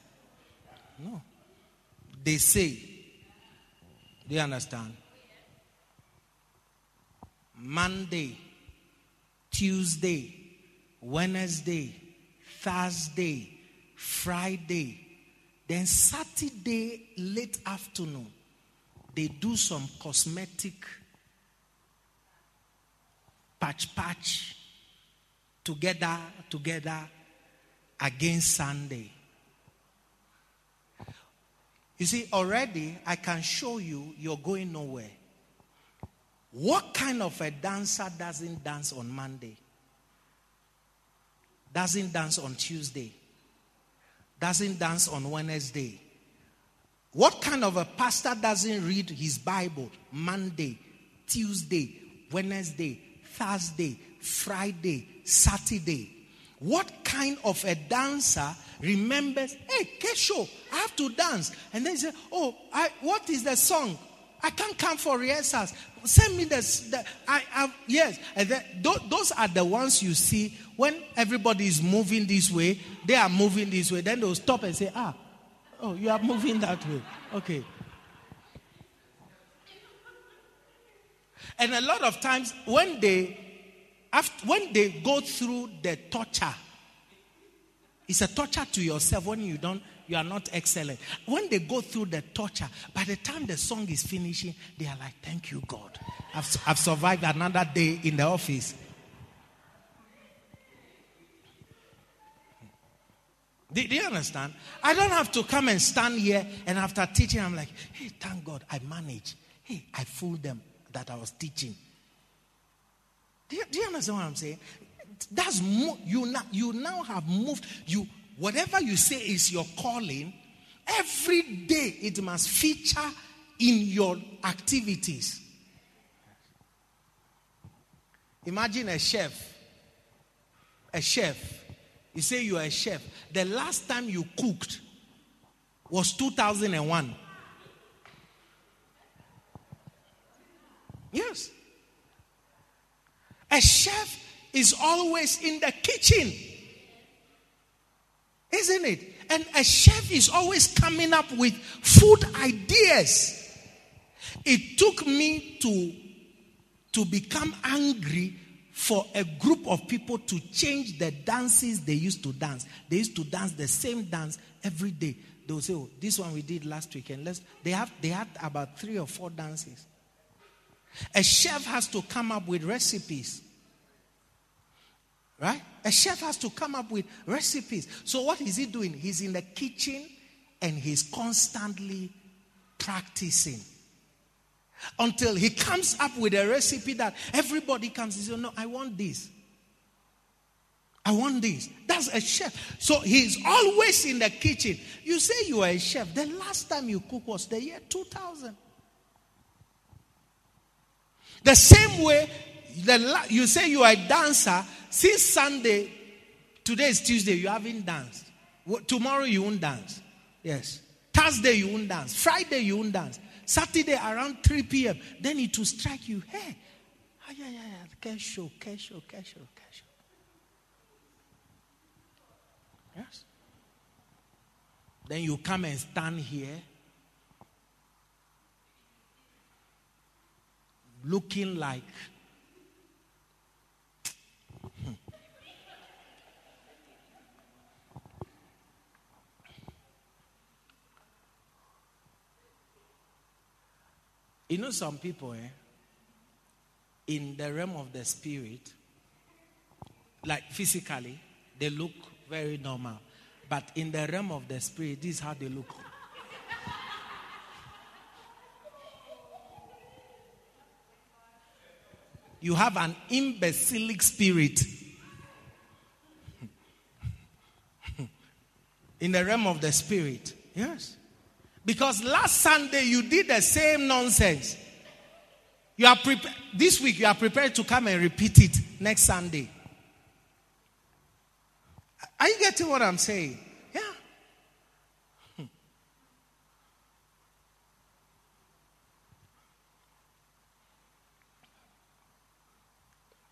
No. They say. Do you understand? Monday, Tuesday, Wednesday, Thursday, Friday, then Saturday, late afternoon, they do some cosmetic patch patch together, together against Sunday. You see, already I can show you you're going nowhere. What kind of a dancer doesn't dance on Monday? Doesn't dance on Tuesday? Doesn't dance on Wednesday? What kind of a pastor doesn't read his Bible Monday, Tuesday, Wednesday, Thursday, Friday, Saturday? What kind of a dancer remembers, hey, Kesho, I have to dance? And then say, oh, I, what is the song? I can't come for rehearsals. Send me the, the I have yes. And then, those are the ones you see when everybody is moving this way. They are moving this way. Then they'll stop and say, "Ah, oh, you are moving that way." Okay. And a lot of times when they after, when they go through the torture It's a torture to yourself when you don't, you are not excellent. When they go through the torture, by the time the song is finishing, they are like, Thank you, God. I've, I've survived another day in the office. Do, do, you understand? I don't have to come and stand here and after teaching, I'm like, hey, thank God I managed. Hey, I fooled them that I was teaching. Do you, do you understand what I'm saying? That's mo- you now you now have moved. You whatever you say is your calling. Every day it must feature in your activities. Imagine a chef. A chef you say you are a chef. The last time you cooked was 2001. Yes. A chef is always in the kitchen. Isn't it? And a chef is always coming up with food ideas. It took me to, to become angry for a group of people to change the dances they used to dance. They used to dance the same dance every day. They will say, "Oh, this one we did last weekend." Let's. They have. They had about three or four dances. A chef has to come up with recipes. Right? A chef has to come up with recipes. So what is he doing? He's in the kitchen and he's constantly practicing until he comes up with a recipe that everybody comes and says, No, I want this. I want this. That's a chef. So he's always in the kitchen. You say you are a chef. The last time you cook was the year 2000. The same way the, you say you are a dancer. Since Sunday, today is Tuesday, you haven't danced. Tomorrow you won't dance. Yes. Thursday you won't dance. Friday you won't dance. Saturday around 3 p.m. Then it will strike you. Hey, ah, yeah, yeah, yeah. Cash show, cash show, cash show, cash show. Yes. Then you come and stand here looking like You know, some people, eh, in the realm of the spirit, like physically, they look very normal. But in the realm of the spirit, this is how they look. You have an imbecilic spirit. in the realm of the spirit. Yes. Because last Sunday you did the same nonsense. You are this week you are prepared to come and repeat it next Sunday. Are you getting what I'm saying? Yeah. Hmm.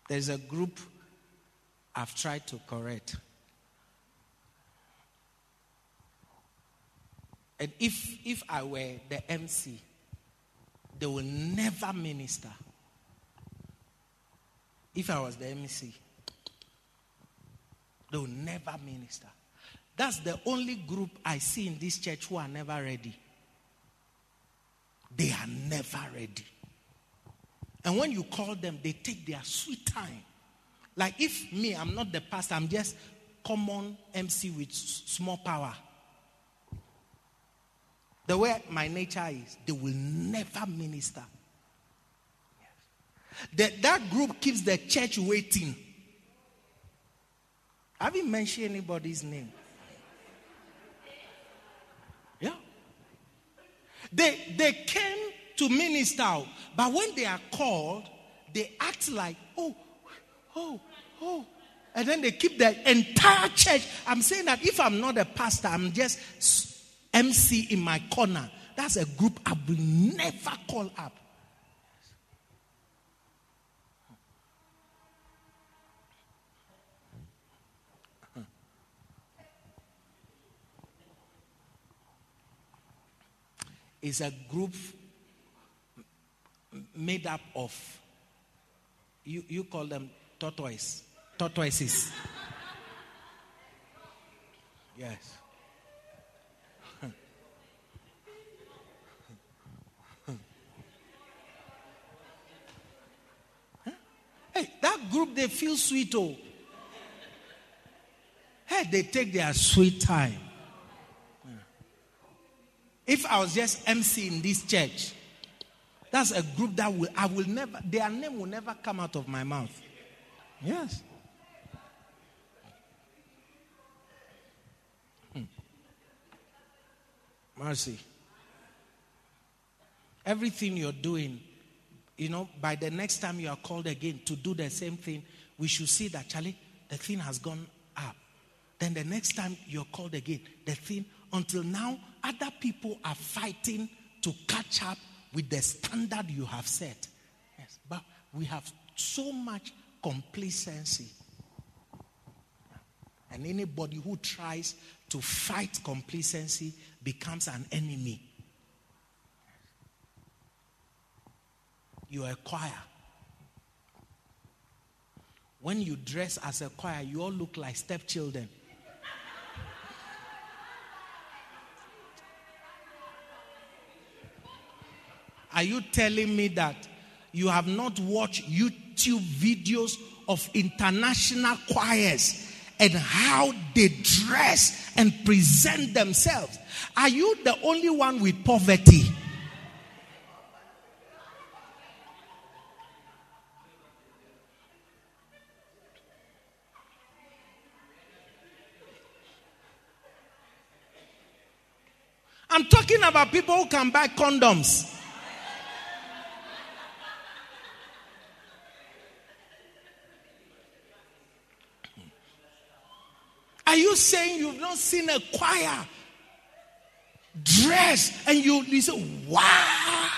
There's a group I've tried to correct. And if, if I were the MC, they will never minister. If I was the MC, they will never minister. That's the only group I see in this church who are never ready. They are never ready. And when you call them, they take their sweet time. Like if me, I'm not the pastor, I'm just common MC with small power. The way my nature is, they will never minister. Yes. that group keeps the church waiting. I haven't mentioned anybody's name. Yeah. They, they came to minister, but when they are called, they act like, oh, oh, oh. And then they keep the entire church. I'm saying that if I'm not a pastor, I'm just MC in my corner. That's a group I will never call up. It's a group made up of, you, you call them tortoise, tortoises. Yes. hey, that group, they feel sweet, oh. Hey, they take their sweet time. If I was just MC in this church, that's a group that will I will never their name will never come out of my mouth. Yes. Hmm. Mercy. Everything you're doing, you know, by the next time you are called again to do the same thing, we should see that, Charlie, the thing has gone up. Then the next time you're called again, the thing, until now, other people are fighting to catch up with the standard you have set. Yes, but we have so much complacency. And anybody who tries to fight complacency becomes an enemy. You are a choir. When you dress as a choir, you all look like stepchildren. Are you telling me that you have not watched YouTube videos of international choirs and how they dress and present themselves? Are you the only one with poverty? Talking about people who can buy condoms. Are you saying you've not seen a choir dress and you, you say, wow,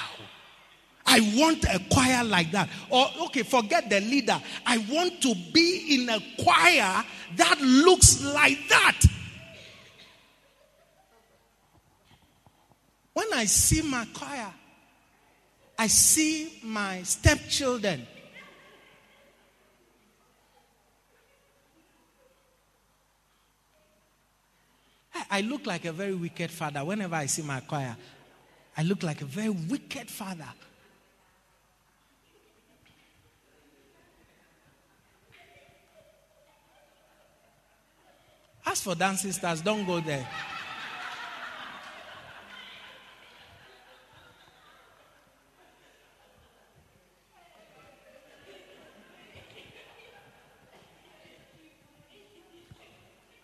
I want a choir like that? Or, okay, forget the leader. I want to be in a choir that looks like that. When I see my choir, I see my stepchildren I look like a very wicked father. Whenever I see my choir, I look like a very wicked father. As for dancing stars, don't go there.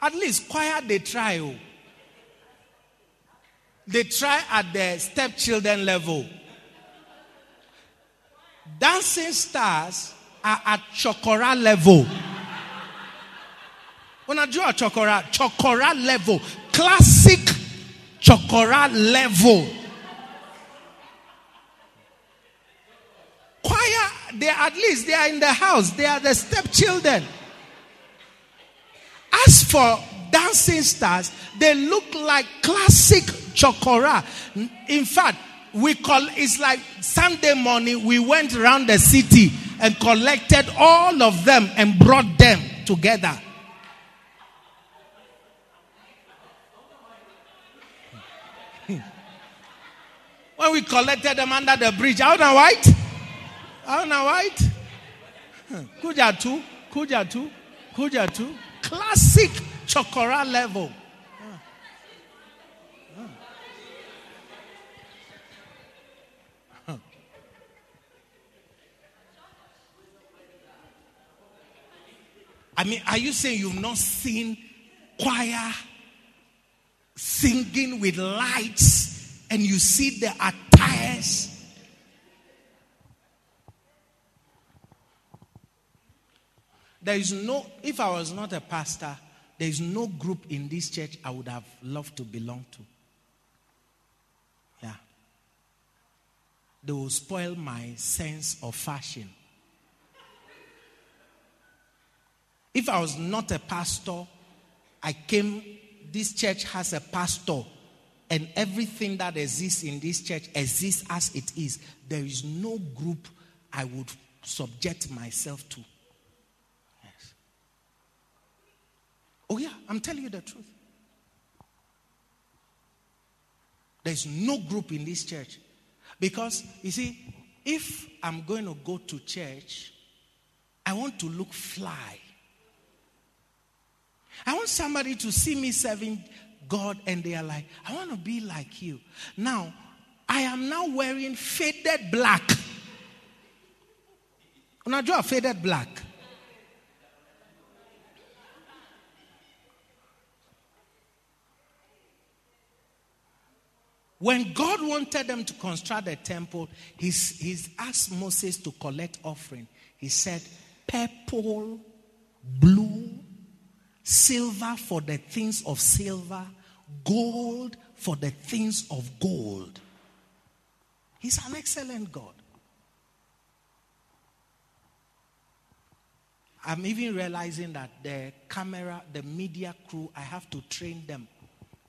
At least choir they try. Oh. They try at the stepchildren level. Dancing stars are at chokora level. When I draw a chokora, chokora level, classic chokora level. Choir, they at least they are in the house. They are the stepchildren. As for dancing stars, they look like classic chokora. In fact, we call it's like Sunday morning we went around the city and collected all of them and brought them together. when we collected them under the bridge, out and white, out and white, Kuja two, Kuja Kuja classic chokora level. I mean, are you saying you've not seen choir singing with lights and you see the attires? There is no, if I was not a pastor, there is no group in this church I would have loved to belong to. Yeah. They will spoil my sense of fashion. If I was not a pastor, I came, this church has a pastor, and everything that exists in this church exists as it is. There is no group I would subject myself to. Oh, yeah, I'm telling you the truth. There's no group in this church. Because, you see, if I'm going to go to church, I want to look fly. I want somebody to see me serving God and they are like, I want to be like you. Now, I am now wearing faded black. Unajua faded black. When God wanted them to construct the temple, he's, he's asked Moses to collect offering. He said, purple, blue, silver for the things of silver, gold for the things of gold. He's an excellent God. I'm even realizing that the camera, the media crew, I have to train them.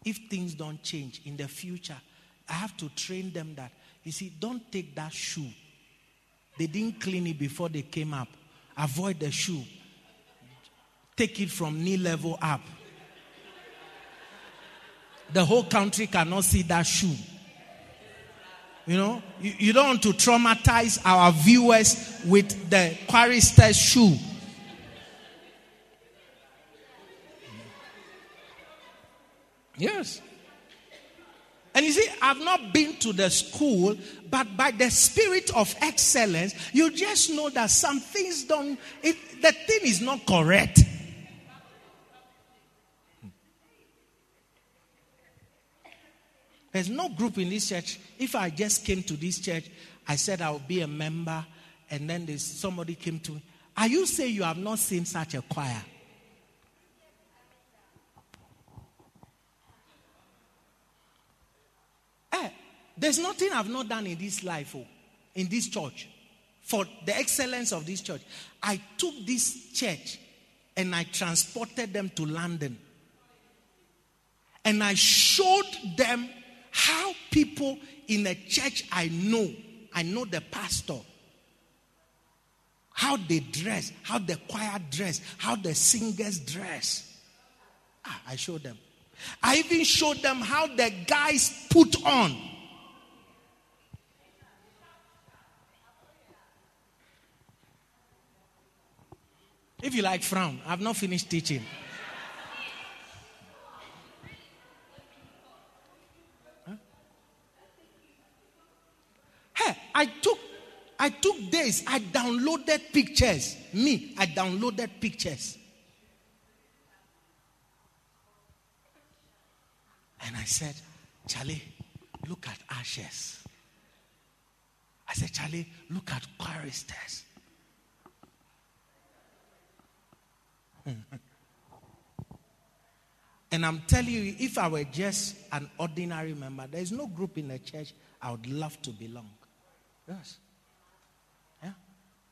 If things don't change in the future, I have to train them that, you see, don't take that shoe. They didn't clean it before they came up. Avoid the shoe. Take it from knee level up. The whole country cannot see that shoe. You know, you, you don't want to traumatize our viewers with the chorister's shoe. Yes. And you see, I've not been to the school, but by the spirit of excellence, you just know that some things don't, it, the thing is not correct. There's no group in this church. If I just came to this church, I said I would be a member, and then somebody came to me. Are you saying you have not seen such a choir? Eh, there's nothing I've not done in this life, oh, in this church, for the excellence of this church. I took this church and I transported them to London. And I showed them how people in a church I know, I know the pastor, how they dress, how the choir dress, how the singers dress. Ah, I showed them. I even showed them how the guys put on. If you like, frown. I've not finished teaching. Hey, I took I took days. I downloaded pictures. Me, I downloaded pictures. And I said, Charlie, look at ashes. I said, Charlie, look at choristers. and I'm telling you, if I were just an ordinary member, there's no group in the church I would love to belong. Yes. Yeah.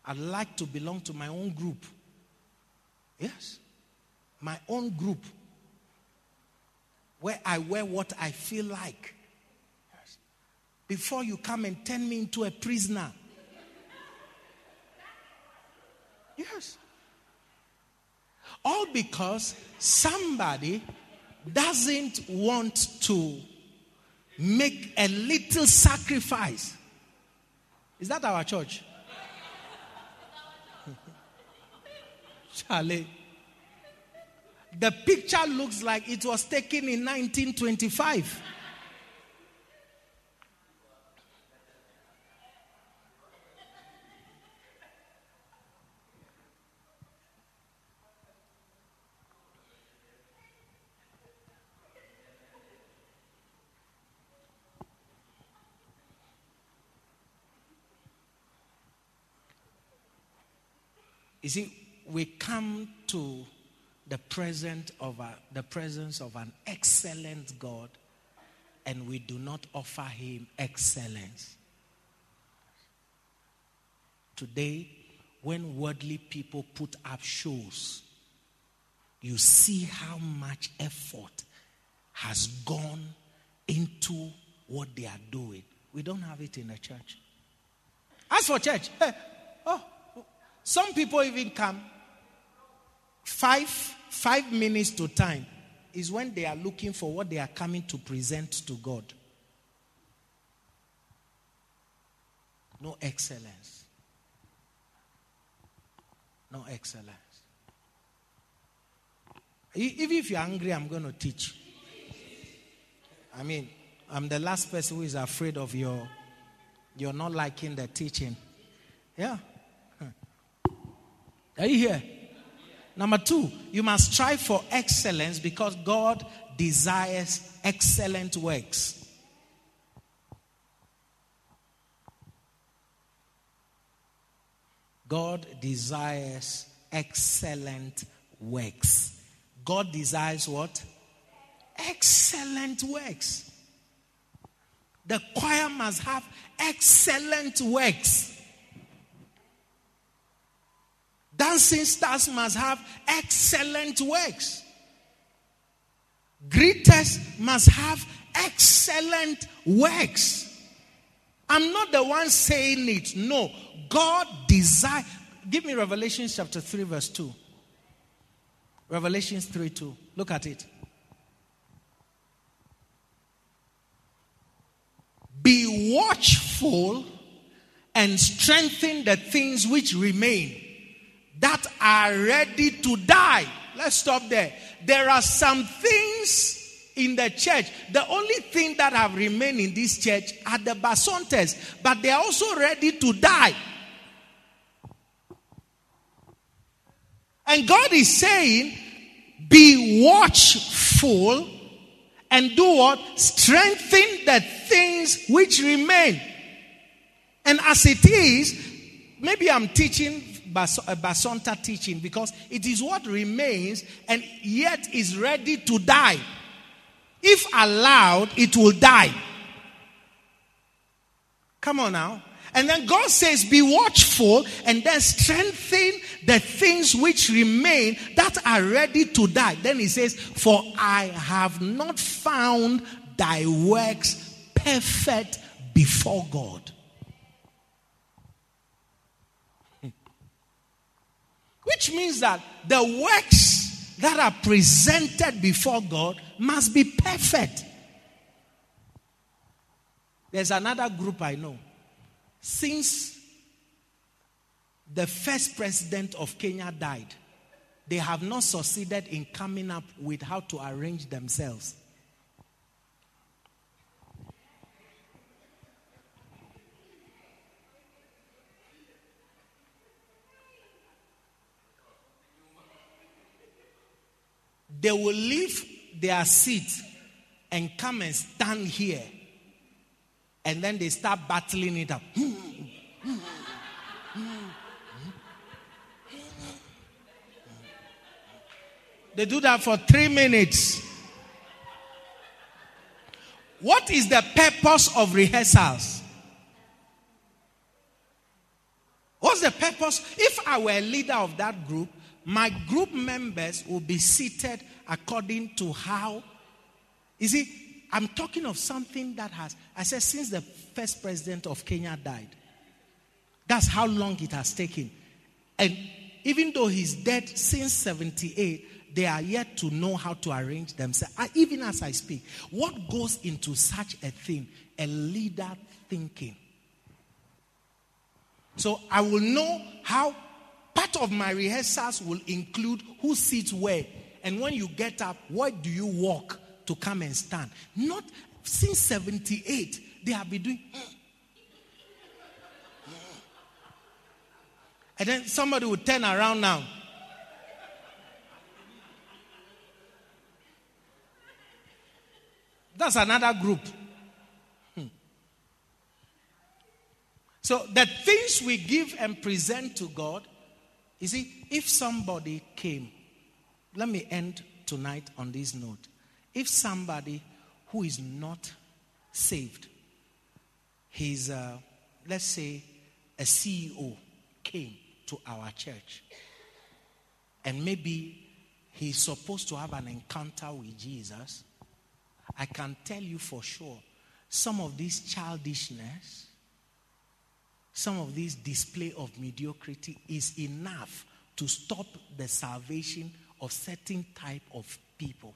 I'd like to belong to my own group. Yes. My own group. Where I wear what I feel like. Yes. Before you come and turn me into a prisoner. Yes. All because somebody doesn't want to make a little sacrifice is that our church? Charlie. The picture looks like it was taken in 1925. You see, we come to the present of a, the presence of an excellent God, and we do not offer Him excellence. Today, when worldly people put up shows, you see how much effort has gone into what they are doing. We don't have it in the church. As for church, hey, oh, some people even come five, five minutes to time is when they are looking for what they are coming to present to God. No excellence. No excellence. Even if you're angry, I'm going to teach. I mean, I'm the last person who is afraid of your, you're not liking the teaching. Yeah. Are you here? Number two, you must strive for excellence because God desires excellent works. God desires excellent works. God desires what? Excellent works. The choir must have excellent works. Dancing stars must have excellent works. Greeters must have excellent works. I'm not the one saying it. No. God desire. Give me Revelation chapter 3, verse 2. Revelation 3 2. Look at it. Be watchful and strengthen the things which remain that are ready to die. Let's stop there. There are some things in the church. The only thing that have remained in this church are the Basontas, but they are also ready to die. And God is saying, be watchful and do what? Strengthen the things which remain. And as it is, maybe I'm teaching Bas- uh, Basonta teaching because it is what remains and yet is ready to die. If allowed, it will die. Come on now. And then God says, Be watchful and then strengthen the things which remain that are ready to die. Then he says, For I have not found thy works perfect before God. Which means that the works that are presented before God must be perfect. There's another group I know. Since the first president of Kenya died, they have not succeeded in coming up with how to arrange themselves. They will leave their seat and come and stand here. And then they start battling it up. They do that for three minutes. What is the purpose of rehearsals? What's the purpose? If I were a leader of that group, my group members will be seated according to how. You see, I'm talking of something that has, I said, since the first president of Kenya died. That's how long it has taken. And even though he's dead since 78, they are yet to know how to arrange themselves. I, even as I speak, what goes into such a thing? A leader thinking. So I will know how part of my rehearsals will include who sits where. And when you get up, where do you walk to come and stand? Not since 78, they have been doing. And then somebody will turn around now. That's another group. Hmm. So the things we give and present to God, you see, if somebody came, let me end tonight on this note. If somebody who is not saved, he's, uh, let's say, a CEO came to our church, and maybe he's supposed to have an encounter with Jesus, I can tell you for sure some of this childishness, some of this display of mediocrity is enough to stop the salvation of certain type of people.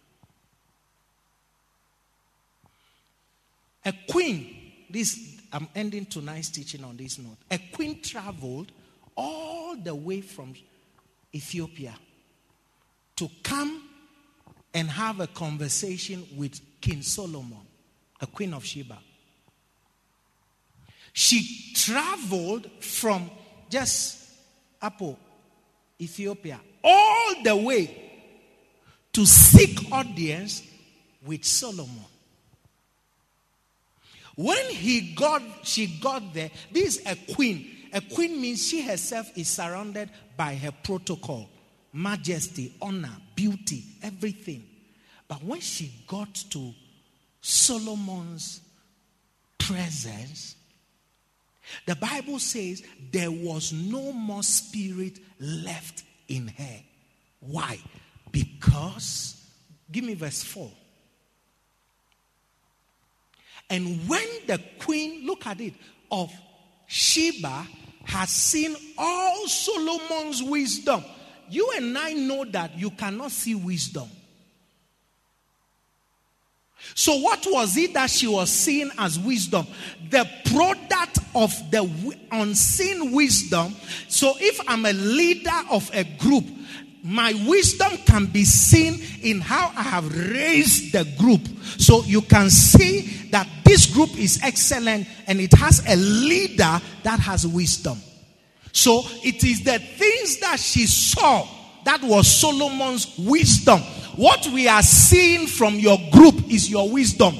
A queen this I'm ending tonight's teaching on this note. A queen traveled all the way from Ethiopia to come and have a conversation with King Solomon, a queen of Sheba. She traveled from just Apo, Ethiopia, all the way to seek audience with Solomon. When he got, she got there, this is a queen. A queen means she herself is surrounded by her protocol, majesty, honor, beauty, everything. But when she got to Solomon's presence, the Bible says there was no more spirit left in her. Why? Because, give me verse 4. And when the queen, look at it, of Sheba has seen all Solomon's wisdom, you and I know that you cannot see wisdom. So, what was it that she was seeing as wisdom? The product of the unseen wisdom. So, if I'm a leader of a group, my wisdom can be seen in how I have raised the group. So, you can see that this group is excellent and it has a leader that has wisdom. So, it is the things that she saw that was Solomon's wisdom what we are seeing from your group is your wisdom.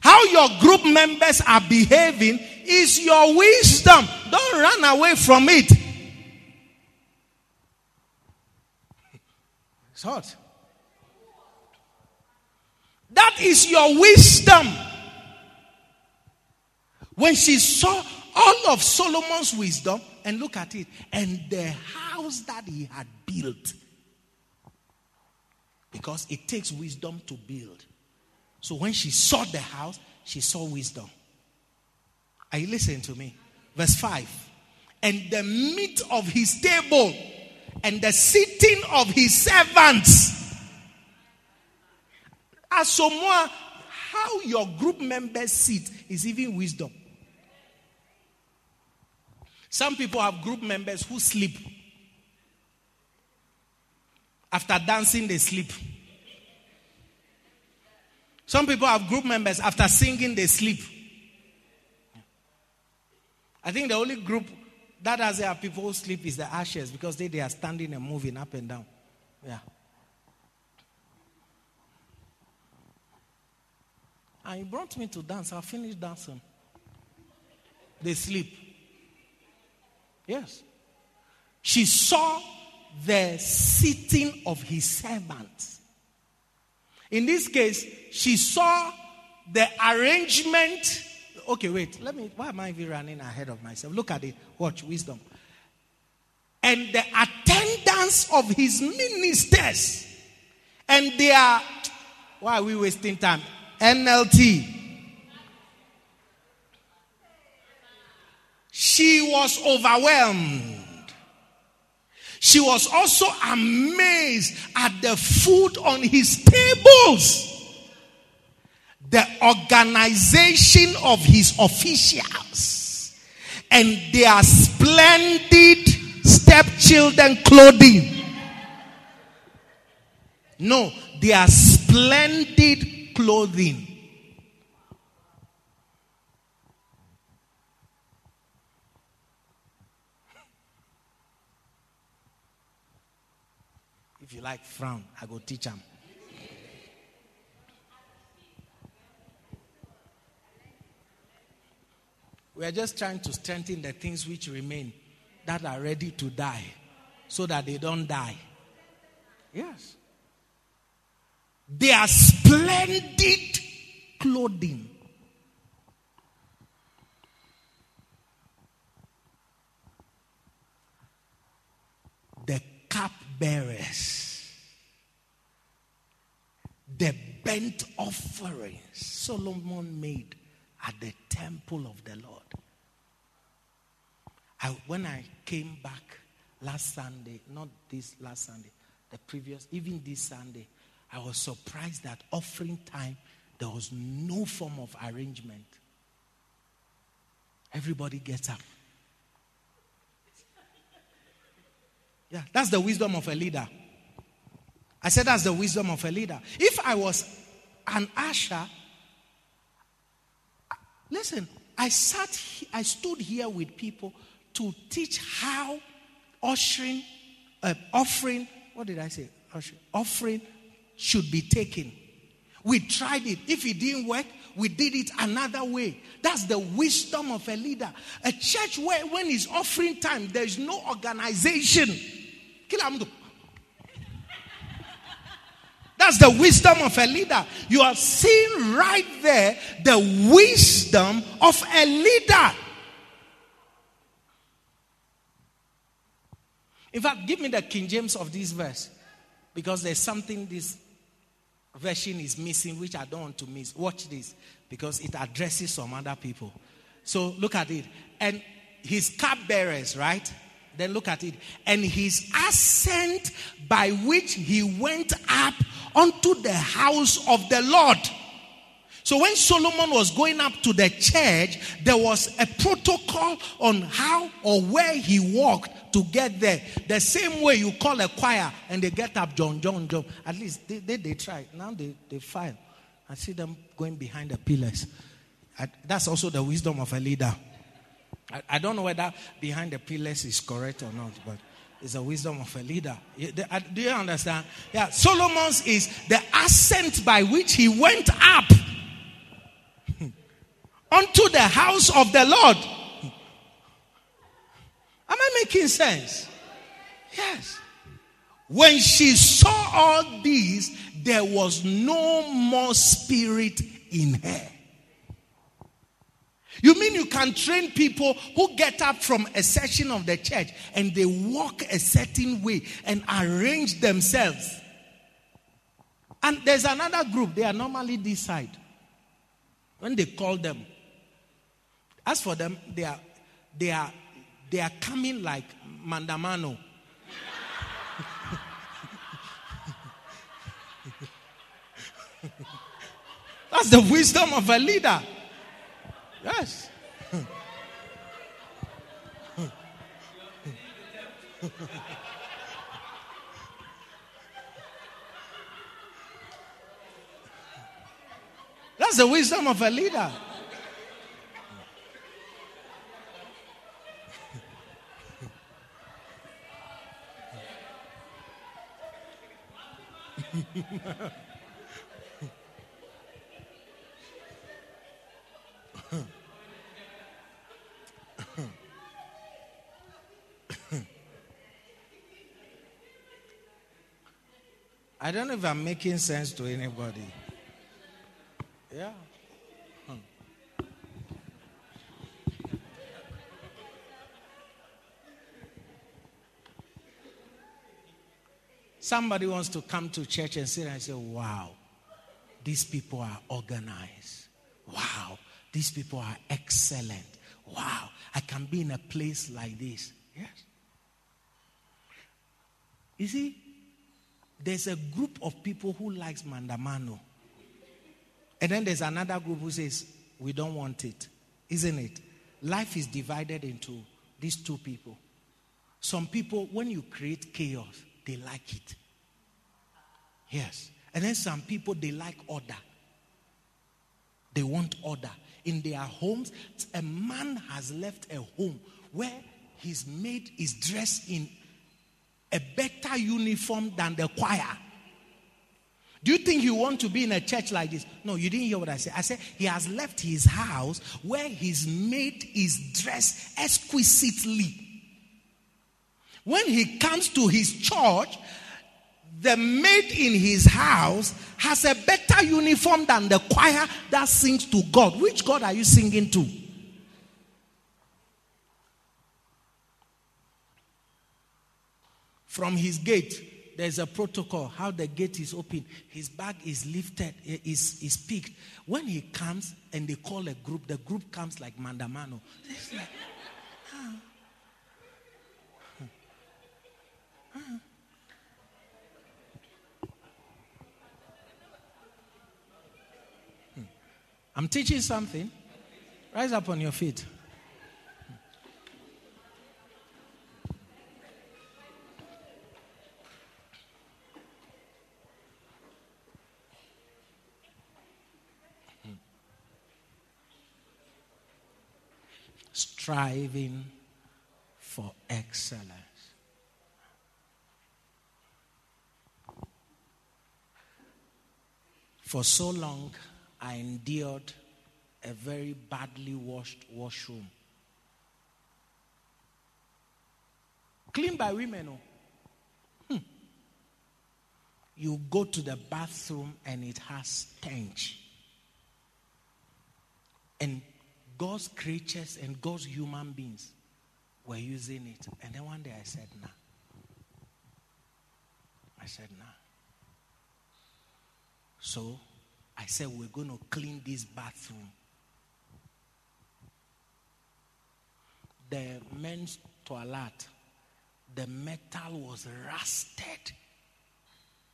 How your group members are behaving is your wisdom. Don't run away from it. It's hot. That is your wisdom. When she saw all of Solomon's wisdom, and look at it, and the house that he had built. Because it takes wisdom to build. So when she saw the house, she saw wisdom. Are you listening to me? Verse 5. And the meat of his table and the sitting of his servants. As more, how your group members sit is even wisdom. Some people have group members who sleep. After dancing, they sleep. Some people have group members, after singing, they sleep. I think the only group that has their people who sleep is the ashes because they, they are standing and moving up and down. Yeah. And he brought me to dance. I finished dancing. They sleep. Yes. She saw the sitting of his servants. In this case, she saw the arrangement. Okay, wait. Let me. Why am I even running ahead of myself? Look at it. Watch wisdom. And the attendance of his ministers. And they are. Why are we wasting time? NLT. She was overwhelmed. She was also amazed at the food on his tables, the organization of his officials, and their splendid stepchildren clothing. No, their splendid clothing. If you like frown, I go teach them. We are just trying to strengthen the things which remain that are ready to die so that they don't die. Yes. They are splendid clothing. The cup bearers, the burnt offerings Solomon made at the temple of the Lord. I, when I came back last Sunday, not this last Sunday, the previous, even this Sunday, I was surprised that offering time There was no form of arrangement. Everybody gets up. Yeah, that's the wisdom of a leader. I said that's the wisdom of a leader. If I was an usher, listen, I sat, I stood here with people to teach how ushering, uh, offering, what did I say? Ushering, offering should be taken. We tried it. If it didn't work, we did it another way. That's the wisdom of a leader. A church where, when it's offering time, there is no organization. That's the wisdom of a leader. You are seeing right there the wisdom of a leader. In fact, give me the King James of this verse because there's something this version is missing which I don't want to miss. Watch this because it addresses some other people. So look at it. And his cupbearers, right? Then look at it. And his ascent by which he went up unto the house of the Lord. So when Solomon was going up to the church, there was a protocol on how or where he walked to get there. The same way you call a choir and they get up, John, John, John. At least they, they, they try. Now they, they file. I see them going behind the pillars. I, that's also the wisdom of a leader. I, I don't know whether behind the pillars is correct or not, but it's the wisdom of a leader. Do you understand? Yeah, Solomon's is the ascent by which he went up unto the house of the Lord. Am I making sense? Yes. When she saw all these, there was no more spirit in her. You mean you can train people who get up from a session of the church and they walk a certain way and arrange themselves? And there's another group, they are normally this side. When they call them, as for them, they are they are they are coming like Mandamano. That's the wisdom of a leader. Yes. That's the wisdom of a leader. I don't know if I'm making sense to anybody. Yeah. Hmm. Somebody wants to come to church and sit and say, Wow, these people are organized. Wow, these people are excellent. Wow, I can be in a place like this. Yes. You see, there's a group of people who likes mandamano. And then there's another group who says, we don't want it. Isn't it? Life is divided into these two people. Some people, when you create chaos, they like it. Yes. And then some people, they like order. They want order. In their homes, a man has left a home where his maid is dressed in a better uniform than the choir. Do you think you want to be in a church like this? No, you didn't hear what I said. I said he has left his house where his maid is dressed exquisitely. When he comes to his church, the maid in his house has a better uniform than the choir that sings to God. Which God are you singing to? From his gate, there's a protocol how the gate is open. His bag is lifted, is, is picked. When he comes and they call a group, the group comes like Mandamano. It's like, ah. Ah. I'm teaching something. Rise up on your feet. Striving for excellence. For so long, I endured a very badly washed washroom. Cleaned by women. Oh. Hmm. You go to the bathroom and it has stench. And God's creatures and God's human beings were using it. And then one day I said, nah. I said, nah. So I said, we're going to clean this bathroom. The men's toilet, the metal was rusted.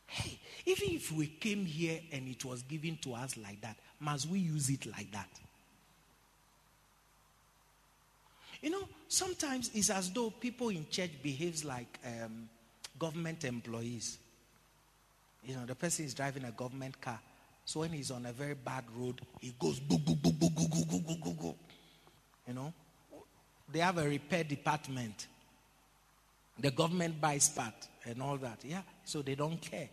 Hey, even if we came here and it was given to us like that, must we use it like that? You know, sometimes it's as though people in church behaves like um, government employees. You know, the person is driving a government car so when he's on a very bad road, he goes boo, boo, boo, boo, boo, boo, boo, boo, boo. You know? They have a repair department. The government buys part and all that. Yeah. So they don't care.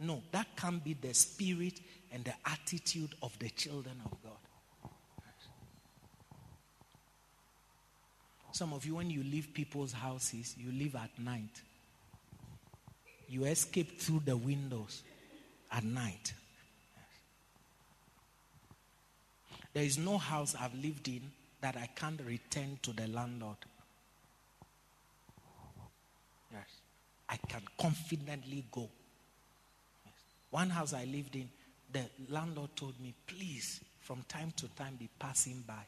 No, that can't be the spirit and the attitude of the children of God. Some of you, when you leave people's houses, you leave at night. You escape through the windows at night. There is no house I've lived in that I can't return to the landlord. Yes. I can confidently go. Yes. One house I lived in, the landlord told me, please, from time to time, be passing by.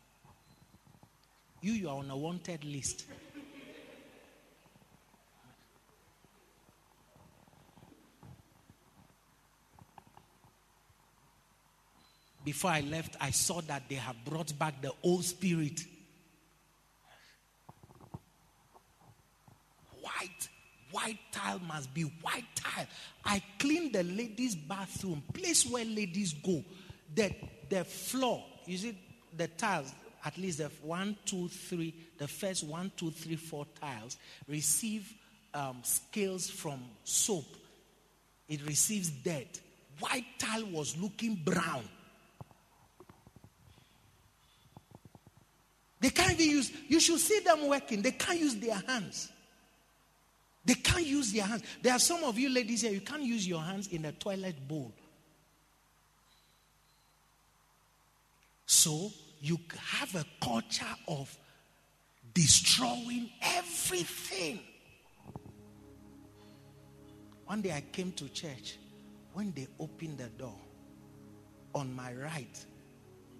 You, you are on a wanted list. before I left, I saw that they have brought back the old spirit. White, white tile must be white tile. I cleaned the ladies' bathroom, place where ladies go. The, the floor, you see, the tiles, at least the one, two, three, the first one, two, three, four tiles receive um, scales from soap. It receives dirt. White tile was looking brown. They can't even use, you should see them working. They can't use their hands. They can't use their hands. There are some of you ladies here, you can't use your hands in a toilet bowl. So you have a culture of destroying everything. One day I came to church. When they opened the door, on my right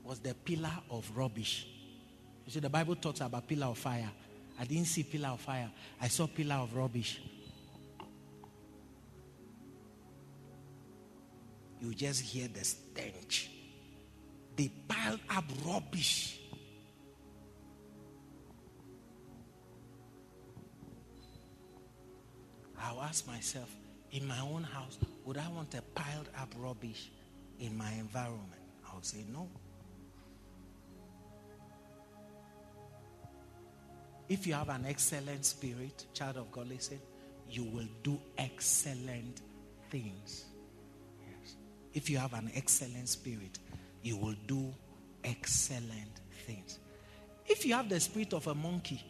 was the pillar of rubbish. You see, the Bible talks about pillar of fire. I didn't see pillar of fire. I saw pillar of rubbish. You just hear the stench. They piled up rubbish. I'll ask myself, in my own house, would I want a piled up rubbish in my environment? I'll say no. If you have an excellent spirit, child of God, listen, you will do excellent things. Yes. If you have an excellent spirit, you will do excellent things. If you have the spirit of a monkey,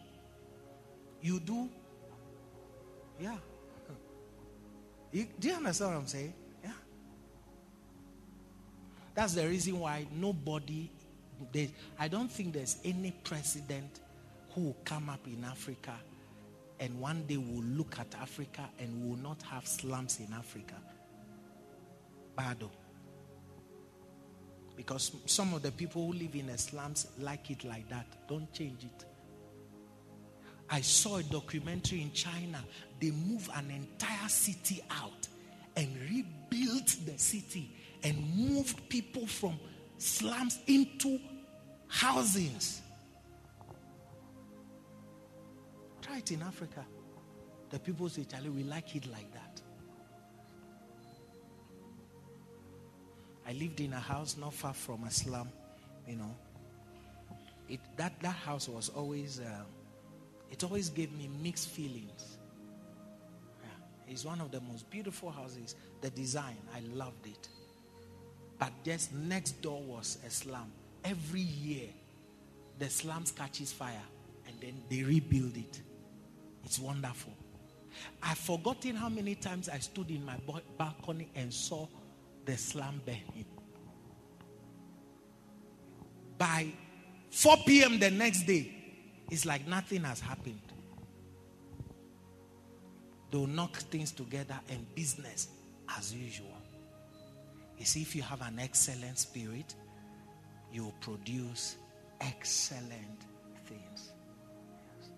you do, yeah. You, do you understand what I'm saying? Yeah. That's the reason why nobody, they, I don't think there's any president who will come up in Africa and one day will look at Africa and will not have slums in Africa. Bado. Because some of the people who live in the slums like it like that. Don't change it. I saw a documentary in China. They moved an entire city out and rebuilt the city and moved people from slums into housings. Try it in Africa. The people say, Charlie, we like it like that. I lived in a house not far from a slum, you know. It, that, that house was always, uh, it always gave me mixed feelings. Yeah. It's one of the most beautiful houses. The design, I loved it. But just next door was a slum. Every year, the slums catches fire and then they rebuild it. It's wonderful. I've forgotten how many times I stood in my balcony and saw the slum burning. By 4 p.m. the next day, it's like nothing has happened. They'll knock things together and business as usual. You see, if you have an excellent spirit, you produce excellent things. Yes.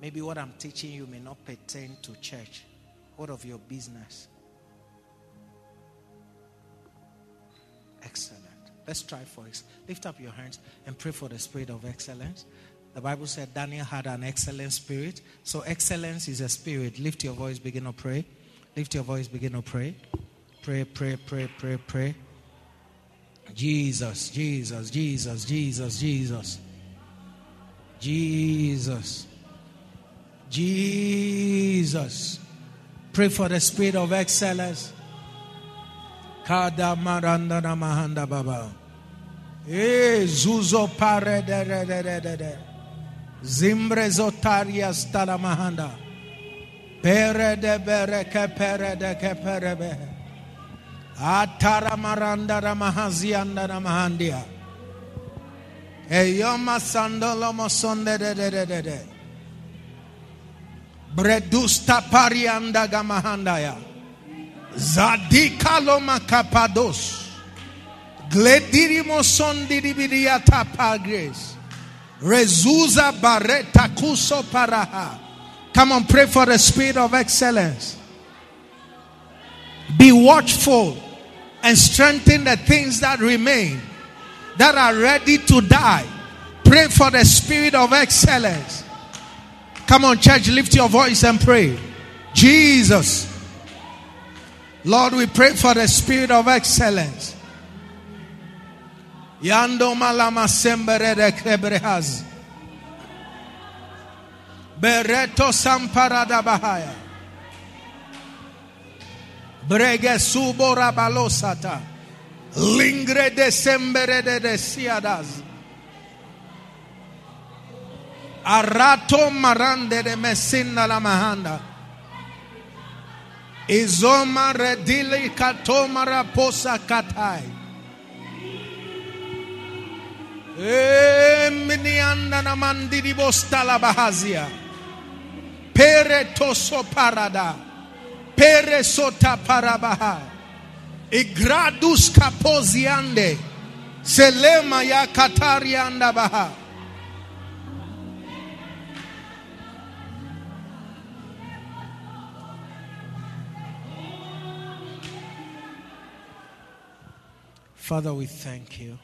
Maybe what I'm teaching you may not pertain to church. What of your business? Excellent. Let's try for it. Lift up your hands and pray for the spirit of excellence. The Bible said Daniel had an excellent spirit. So, excellence is a spirit. Lift your voice, begin to pray. Lift your voice, begin to pray. Pray, pray, pray, pray, pray. Jesus, Jesus, Jesus, Jesus, Jesus. Jesus. Jesus. Pray for the spirit of excellence. Kada maranda mahanda baba. Eh, zuzo pare de de de de de de. Zimbre zotaria stala mahanda. Pere de bere ke pere de ke pere be. Atara maranda na mahazianda na mahandia. Eyoma sandolo mosonde de de de de de. Bredusta parianda gamahandaya. Zadika loma kapados. Gledirimo sondi dibidiata pagres. Rezuza bareta kuso paraha. Come on, pray for the spirit of excellence. Be watchful and strengthen the things that remain, that are ready to die. Pray for the spirit of excellence. Come on, church, lift your voice and pray. Jesus. Lord, we pray for the spirit of excellence. Yando malama sembere de krebrehaz. Bereto samparada bahaya. Brege subora balosata. Lingre de sembere de de siadas. Arato marande de mesina la mahanda. Izoma redili katomara posa katai. Eminianda na mandiri bosta la bahazia. Pere toso parada. Pere sota parabaha. Igradus kapoziande. Selema ya katarianda baha. Father, we thank you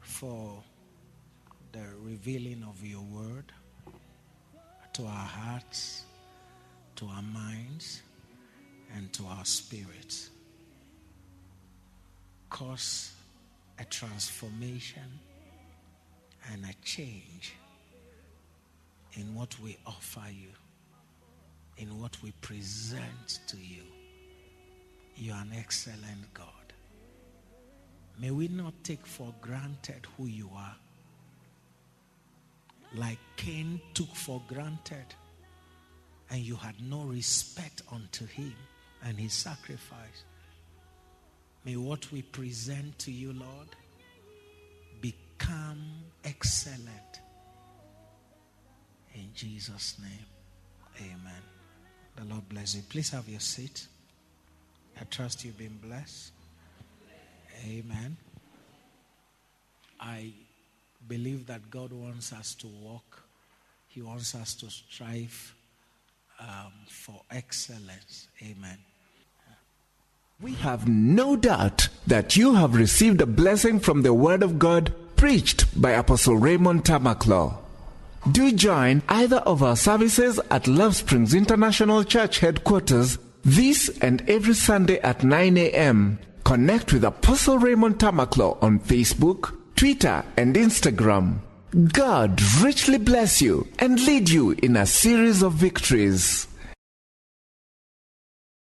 for the revealing of your word to our hearts, to our minds, and to our spirits. Cause a transformation and a change in what we offer you, in what we present to you. You are an excellent God. May we not take for granted who you are. Like Cain took for granted, and you had no respect unto him and his sacrifice. May what we present to you, Lord, become excellent. In Jesus' name, amen. The Lord bless you. Please have your seat. I trust you've been blessed. Amen. I believe that God wants us to walk, He wants us to strive um, for excellence. Amen. We have no doubt that you have received a blessing from the Word of God preached by Apostle Raymond Tamaklo. Do join either of our services at Love Springs International Church headquarters this and every Sunday at 9 a.m. Connect with Apostle Raymond Tamaklo on Facebook, Twitter, and Instagram. God richly bless you and lead you in a series of victories.